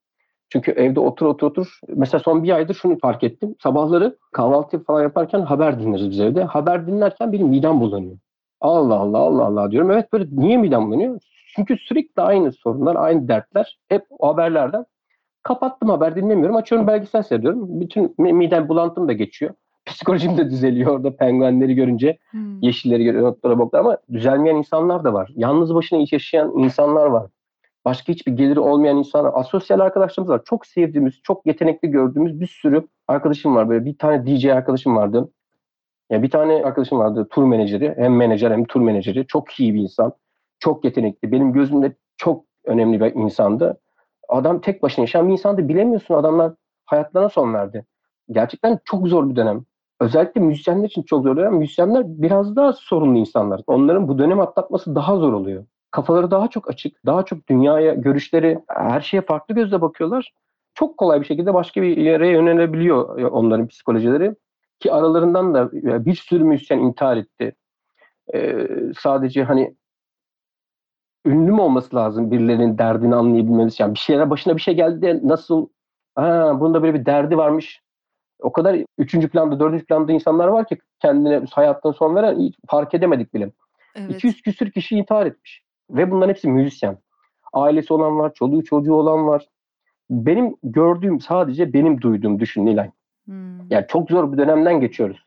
Çünkü evde otur otur otur. Mesela son bir aydır şunu fark ettim. Sabahları kahvaltı falan yaparken haber dinleriz biz evde. Haber dinlerken benim midem bulanıyor. Allah Allah Allah Allah diyorum. Evet böyle niye midem bulanıyor? Çünkü sürekli aynı sorunlar, aynı dertler. Hep o haberlerden. Kapattım haber dinlemiyorum. Açıyorum belgesel seyrediyorum. Bütün midem bulantım da geçiyor psikolojim de düzeliyor orada penguenleri görünce. Hmm. Yeşilleri görüyor, notlara boklar ama düzelmeyen insanlar da var. Yalnız başına iş yaşayan insanlar var. Başka hiçbir geliri olmayan insanlar, asosyal arkadaşlarımız var. Çok sevdiğimiz, çok yetenekli gördüğümüz bir sürü arkadaşım var. Böyle bir tane DJ arkadaşım vardı. Ya bir tane arkadaşım vardı tur menajeri. Hem menajer hem tur menajeri. Çok iyi bir insan. Çok yetenekli. Benim gözümde çok önemli bir insandı. Adam tek başına yaşayan bir insandı. Bilemiyorsun adamlar hayatlarına son verdi. Gerçekten çok zor bir dönem özellikle müzisyenler için çok zor. Yani müzisyenler biraz daha sorunlu insanlar. Onların bu dönem atlatması daha zor oluyor. Kafaları daha çok açık, daha çok dünyaya, görüşleri, her şeye farklı gözle bakıyorlar. Çok kolay bir şekilde başka bir yere yönelebiliyor onların psikolojileri. Ki aralarından da bir sürü müzisyen intihar etti. Ee, sadece hani ünlü mü olması lazım birilerinin derdini anlayabilmesi. Yani bir şeylere başına bir şey geldi de nasıl ha bunda böyle bir derdi varmış o kadar üçüncü planda, dördüncü planda insanlar var ki kendine hayattan son veren fark edemedik bile. Evet. 200 küsür kişi intihar etmiş. Ve bunların hepsi müzisyen. Ailesi olan var, çoluğu çocuğu olan var. Benim gördüğüm sadece benim duyduğum düşün Nilay. Hmm. Yani çok zor bir dönemden geçiyoruz.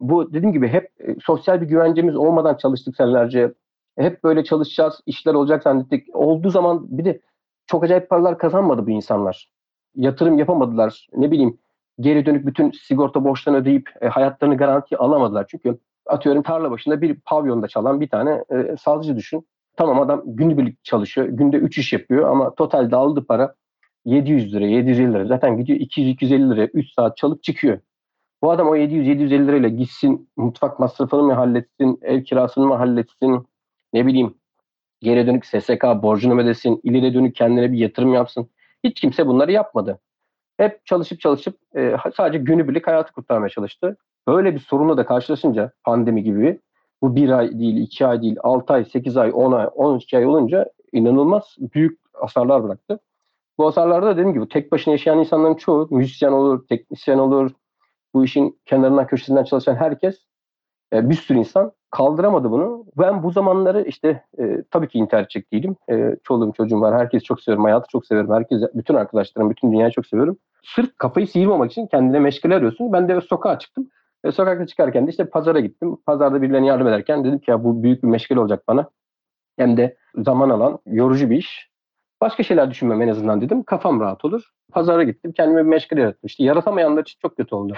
Bu dediğim gibi hep e, sosyal bir güvencemiz olmadan çalıştık senelerce. Hep böyle çalışacağız, işler olacak zannettik. Olduğu zaman bir de çok acayip paralar kazanmadı bu insanlar. Yatırım yapamadılar. Ne bileyim geri dönük bütün sigorta borçlarını ödeyip e, hayatlarını garanti alamadılar. Çünkü atıyorum tarla başında bir pavyonda çalan bir tane e, sazcı düşün. Tamam adam günübirlik çalışıyor. Günde 3 iş yapıyor ama totalde aldığı para 700 lira, 750 lira. Zaten gidiyor 200-250 lira 3 saat çalıp çıkıyor. Bu adam o 700-750 lirayla gitsin mutfak masrafını mı halletsin, ev kirasını mı halletsin, ne bileyim geri dönük SSK borcunu ödesin, ileri dönük kendine bir yatırım yapsın. Hiç kimse bunları yapmadı hep çalışıp çalışıp e, sadece günübirlik hayatı kurtarmaya çalıştı. Böyle bir sorunla da karşılaşınca pandemi gibi bu bir ay değil, iki ay değil, altı ay, sekiz ay, on ay, on iki ay olunca inanılmaz büyük hasarlar bıraktı. Bu hasarlarda da dediğim gibi tek başına yaşayan insanların çoğu müzisyen olur, teknisyen olur, bu işin kenarından köşesinden çalışan herkes e, bir sürü insan kaldıramadı bunu. Ben bu zamanları işte e, tabii ki edecek değilim. E, çoluğum çocuğum var. Herkesi çok seviyorum. Hayatı çok seviyorum. Herkes, bütün arkadaşlarım, bütün dünyayı çok seviyorum. Sırf kafayı sıyırmamak için kendine meşgale arıyorsun. Ben de sokağa çıktım. E, sokakta çıkarken de işte pazara gittim. Pazarda birilerine yardım ederken dedim ki ya bu büyük bir meşgale olacak bana. Hem de zaman alan, yorucu bir iş. Başka şeyler düşünmem en azından dedim. Kafam rahat olur. Pazara gittim. Kendime bir meşgale yarattım. İşte yaratamayanlar için çok kötü oldu.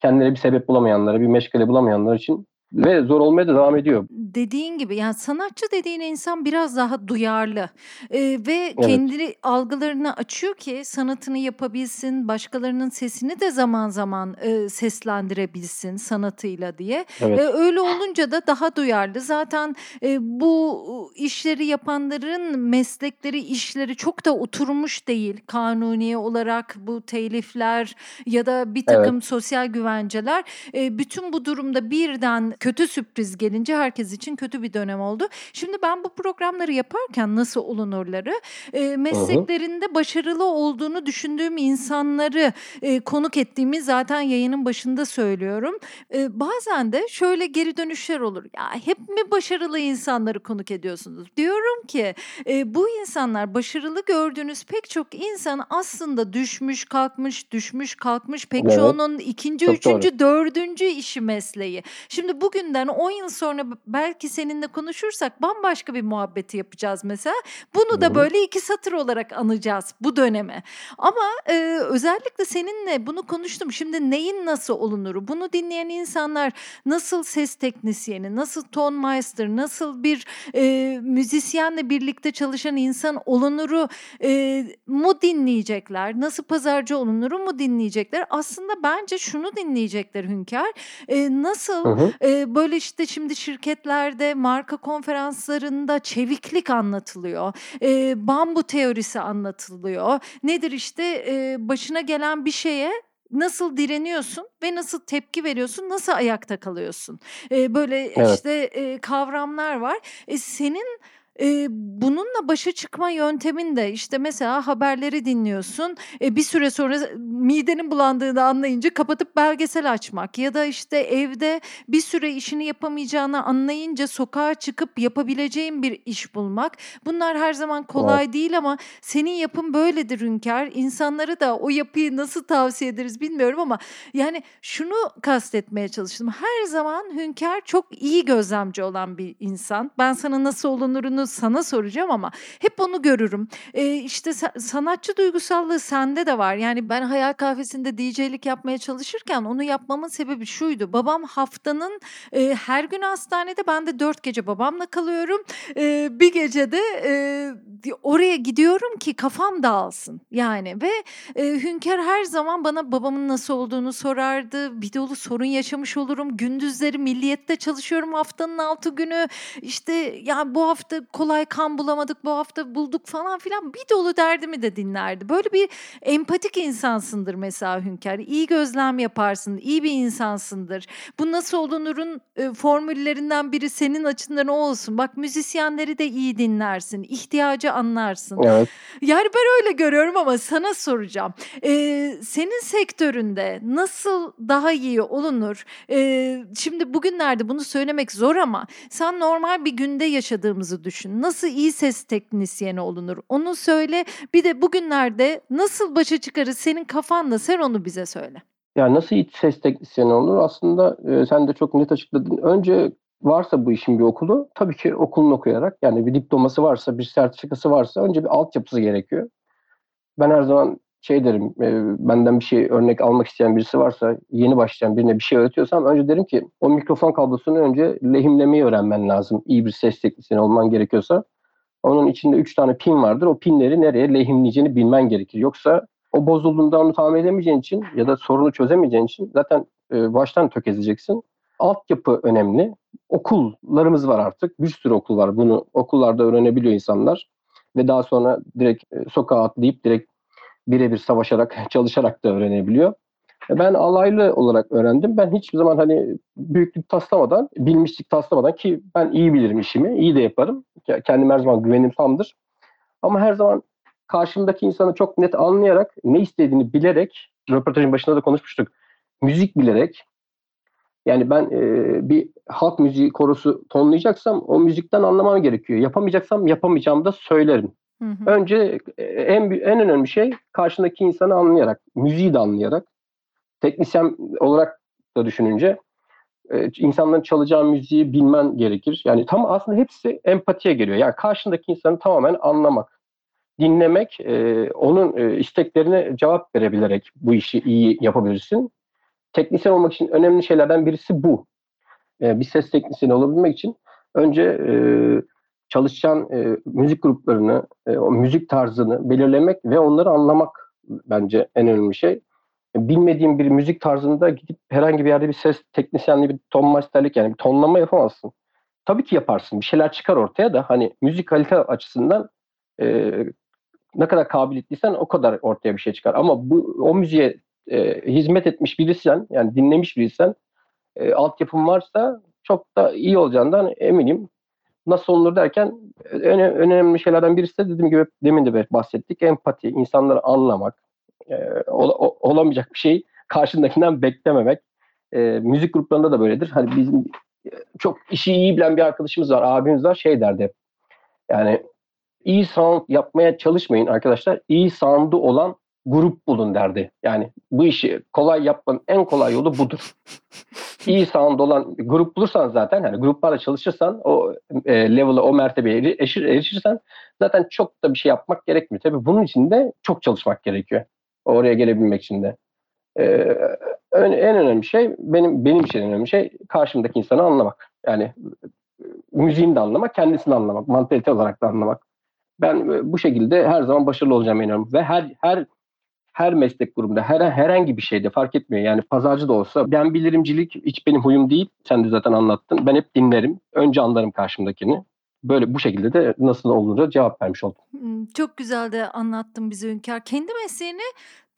Kendileri bir sebep bulamayanlara, bir meşgale bulamayanlar için ve zor olmaya da devam ediyor. Dediğin gibi yani sanatçı dediğin insan biraz daha duyarlı ee, ve evet. algılarını açıyor ki sanatını yapabilsin, başkalarının sesini de zaman zaman e, seslendirebilsin sanatıyla diye. Evet. E, öyle olunca da daha duyarlı. Zaten e, bu işleri yapanların meslekleri, işleri çok da oturmuş değil kanuni olarak bu telifler ya da bir takım evet. sosyal güvenceler. E, bütün bu durumda birden kötü sürpriz gelince herkes için kötü bir dönem oldu. Şimdi ben bu programları yaparken nasıl olunurları e, mesleklerinde başarılı olduğunu düşündüğüm insanları e, konuk ettiğimi zaten yayının başında söylüyorum. E, bazen de şöyle geri dönüşler olur. Ya hep mi başarılı insanları konuk ediyorsunuz? Diyorum ki e, bu insanlar başarılı gördüğünüz pek çok insan aslında düşmüş kalkmış düşmüş kalkmış pek evet. çoğunun ikinci, Çok üçüncü, doğru. dördüncü işi mesleği. Şimdi bu bugünden 10 yıl sonra belki seninle konuşursak bambaşka bir muhabbeti yapacağız mesela. Bunu da böyle iki satır olarak anacağız bu döneme. Ama e, özellikle seninle bunu konuştum. Şimdi neyin nasıl olunuru? Bunu dinleyen insanlar nasıl ses teknisyeni, nasıl ton master, nasıl bir e, müzisyenle birlikte çalışan insan olunuru e, mu dinleyecekler? Nasıl pazarcı olunuru mu dinleyecekler? Aslında bence şunu dinleyecekler Hünkar. E, nasıl hı hı. E, böyle işte şimdi şirketlerde marka konferanslarında çeviklik anlatılıyor. E, bambu teorisi anlatılıyor. Nedir işte e, başına gelen bir şeye nasıl direniyorsun ve nasıl tepki veriyorsun, nasıl ayakta kalıyorsun? E, böyle evet. işte e, kavramlar var. E, senin Eee, bununla başa çıkma yöntemin de işte mesela haberleri dinliyorsun. E, bir süre sonra midenin bulandığını anlayınca kapatıp belgesel açmak ya da işte evde bir süre işini yapamayacağını anlayınca sokağa çıkıp yapabileceğin bir iş bulmak. Bunlar her zaman kolay evet. değil ama senin yapın böyledir Hünkar. İnsanları da o yapıyı nasıl tavsiye ederiz bilmiyorum ama yani şunu kastetmeye çalıştım. Her zaman Hünkar çok iyi gözlemci olan bir insan. Ben sana nasıl olunurunu sana soracağım ama hep onu görürüm. E, işte sanatçı duygusallığı sende de var. Yani ben Hayal Kahvesi'nde DJ'lik yapmaya çalışırken onu yapmamın sebebi şuydu. Babam haftanın e, her gün hastanede ben de dört gece babamla kalıyorum. E, bir gecede e, oraya gidiyorum ki kafam dağılsın. Yani ve e, Hünkar her zaman bana babamın nasıl olduğunu sorardı. Bir dolu sorun yaşamış olurum. Gündüzleri milliyette çalışıyorum haftanın altı günü. İşte ya bu hafta kolay kan bulamadık bu hafta bulduk falan filan bir dolu derdimi de dinlerdi. Böyle bir empatik insansındır mesela Hünkar. İyi gözlem yaparsın, iyi bir insansındır. Bu nasıl olunurun e, formüllerinden biri senin açından o olsun. Bak müzisyenleri de iyi dinlersin, ihtiyacı anlarsın. Evet. Yani ben öyle görüyorum ama sana soracağım. Ee, senin sektöründe nasıl daha iyi olunur? Ee, şimdi bugünlerde bunu söylemek zor ama sen normal bir günde yaşadığımızı düşün nasıl iyi ses teknisyeni olunur onu söyle. Bir de bugünlerde nasıl başa çıkarız senin kafanla sen onu bize söyle. Ya nasıl iyi ses teknisyeni olur? Aslında e, sen de çok net açıkladın. Önce varsa bu işin bir okulu tabii ki okulunu okuyarak yani bir diploması varsa bir sertifikası varsa önce bir altyapısı gerekiyor. Ben her zaman şey derim e, benden bir şey örnek almak isteyen birisi varsa yeni başlayan birine bir şey öğretiyorsam önce derim ki o mikrofon kablosunu önce lehimlemeyi öğrenmen lazım. İyi bir ses teknisyeni olman gerekiyorsa. Onun içinde üç tane pin vardır. O pinleri nereye lehimleyeceğini bilmen gerekir. Yoksa o bozulduğunda onu tamir edemeyeceğin için ya da sorunu çözemeyeceğin için zaten e, baştan tökezleyeceksin. Altyapı önemli. Okullarımız var artık. Bir sürü okul var. Bunu okullarda öğrenebiliyor insanlar. Ve daha sonra direkt e, sokağa atlayıp direkt birebir savaşarak, çalışarak da öğrenebiliyor. E, ben alaylı olarak öğrendim. Ben hiçbir zaman hani büyüklük taslamadan, bilmişlik taslamadan ki ben iyi bilirim işimi, iyi de yaparım. Kendim her zaman güvenim tamdır. Ama her zaman karşımdaki insanı çok net anlayarak, ne istediğini bilerek, röportajın başında da konuşmuştuk. Müzik bilerek, yani ben e, bir halk müziği korosu tonlayacaksam o müzikten anlamam gerekiyor. Yapamayacaksam yapamayacağımı da söylerim. Hı hı. Önce e, en en önemli şey karşındaki insanı anlayarak, müziği de anlayarak, teknisyen olarak da düşününce e, insanların çalacağı müziği bilmen gerekir. Yani tam aslında hepsi empatiye geliyor. Yani karşındaki insanı tamamen anlamak, dinlemek, e, onun isteklerine cevap verebilerek bu işi iyi yapabilirsin. Teknisyen olmak için önemli şeylerden birisi bu. Bir ses teknisyeni olabilmek için önce çalışan e, müzik gruplarını, e, o müzik tarzını belirlemek ve onları anlamak bence en önemli şey bilmediğin bir müzik tarzında gidip herhangi bir yerde bir ses teknisyenliği, bir ton masterlik yani bir tonlama yapamazsın. Tabii ki yaparsın. Bir şeyler çıkar ortaya da hani müzik kalite açısından e, ne kadar kabiliyetliysen o kadar ortaya bir şey çıkar. Ama bu o müziğe e, hizmet etmiş birisen yani dinlemiş birisen e, altyapım varsa çok da iyi olacağından eminim. Nasıl olur derken en önemli şeylerden birisi de dediğim gibi demin de bahsettik. Empati, insanları anlamak, e, ol, olamayacak bir şey karşındakinden beklememek. E, müzik gruplarında da böyledir. Hani bizim e, çok işi iyi bilen bir arkadaşımız var, abimiz var şey derdi. Yani iyi sound yapmaya çalışmayın arkadaşlar. İyi sound'u olan grup bulun derdi. Yani bu işi kolay yapmanın en kolay yolu budur. İyi sound olan grup bulursan zaten hani gruplarla çalışırsan o e, level'a o mertebeye erişir, erişirsen zaten çok da bir şey yapmak gerekmiyor. Tabii bunun için de çok çalışmak gerekiyor. Oraya gelebilmek için de. Ee, en önemli şey benim benim için en önemli şey karşımdaki insanı anlamak. Yani müziğini de anlamak, kendisini anlamak, mantalite olarak da anlamak. Ben e, bu şekilde her zaman başarılı olacağım inanıyorum ve her her her meslek grubunda, her herhangi bir şeyde fark etmiyor. Yani pazarcı da olsa ben bilirimcilik hiç benim huyum değil. Sen de zaten anlattın. Ben hep dinlerim. Önce anlarım karşımdakini böyle bu şekilde de nasıl olunca cevap vermiş oldum. Çok güzel de anlattın bize Hünkar. Kendi mesleğini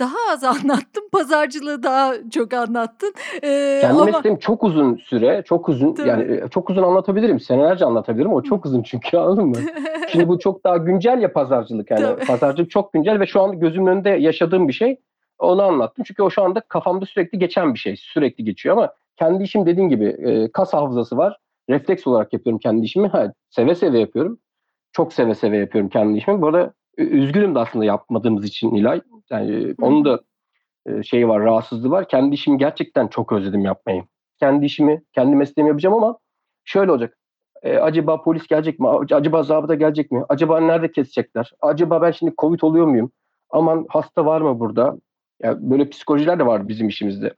daha az anlattın. Pazarcılığı daha çok anlattın. Ee, Kendi ama... mesleğim çok uzun süre, çok uzun Tabii. yani çok uzun anlatabilirim. Senelerce anlatabilirim. O çok uzun çünkü anladın mı? Şimdi bu çok daha güncel ya pazarcılık yani. Tabii. Pazarcılık çok güncel ve şu anda gözümün önünde yaşadığım bir şey. Onu anlattım. Çünkü o şu anda kafamda sürekli geçen bir şey. Sürekli geçiyor ama kendi işim dediğin gibi kas hafızası var refleks olarak yapıyorum kendi işimi. Ha, seve seve yapıyorum. Çok seve seve yapıyorum kendi işimi. Bu arada üzgünüm de aslında yapmadığımız için Nilay. Yani Hı. onun da şeyi var, rahatsızlığı var. Kendi işimi gerçekten çok özledim yapmayı. Kendi işimi, kendi mesleğimi yapacağım ama şöyle olacak. E, acaba polis gelecek mi? Acaba zabıta gelecek mi? Acaba nerede kesecekler? Acaba ben şimdi Covid oluyor muyum? Aman hasta var mı burada? Ya böyle psikolojiler de var bizim işimizde.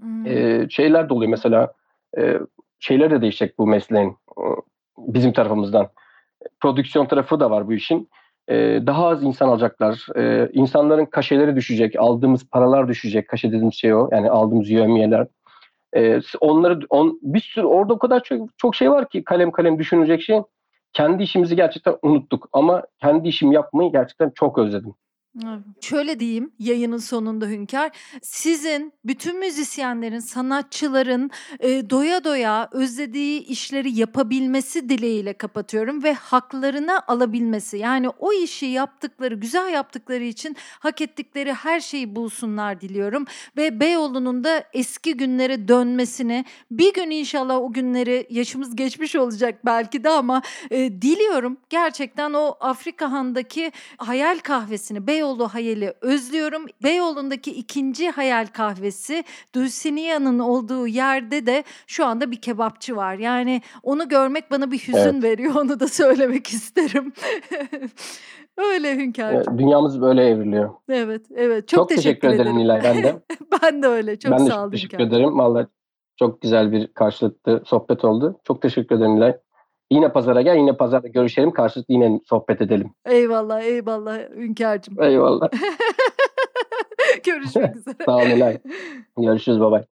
Hmm. E, şeyler de oluyor mesela e, şeyler de değişecek bu mesleğin bizim tarafımızdan. Prodüksiyon tarafı da var bu işin. Daha az insan alacaklar. İnsanların kaşeleri düşecek. Aldığımız paralar düşecek. Kaşe dediğimiz şey o. Yani aldığımız yövmiyeler. Onları on, bir sürü orada o kadar çok, çok şey var ki kalem kalem düşünecek şey. Kendi işimizi gerçekten unuttuk ama kendi işimi yapmayı gerçekten çok özledim. Şöyle diyeyim yayının sonunda Hünkar, sizin bütün müzisyenlerin, sanatçıların e, doya doya özlediği işleri yapabilmesi dileğiyle kapatıyorum ve haklarını alabilmesi. Yani o işi yaptıkları, güzel yaptıkları için hak ettikleri her şeyi bulsunlar diliyorum. Ve Beyoğlu'nun da eski günlere dönmesini, bir gün inşallah o günleri yaşımız geçmiş olacak belki de ama e, diliyorum. Gerçekten o Afrika Han'daki hayal kahvesini, Beyoğlu Beyoğlu hayali özlüyorum. Beyoğlu'ndaki ikinci hayal kahvesi Dulcinea'nın olduğu yerde de şu anda bir kebapçı var. Yani onu görmek bana bir hüzün evet. veriyor. Onu da söylemek isterim. Öyle hünkârcığım. Dünyamız böyle evriliyor. Evet, evet. Çok, çok teşekkür, teşekkür ederim, Nilay ben de. ben de öyle. Çok ben sağ ol. Ben de teşekkür ederim. Vallahi çok güzel bir karşılıklı sohbet oldu. Çok teşekkür ederim Nilay. Yine pazara gel, yine pazarda görüşelim. Karşılıklı yine sohbet edelim. Eyvallah, eyvallah Hünkâr'cığım. Eyvallah. Görüşmek üzere. Sağ ol Nilay. Görüşürüz, baba.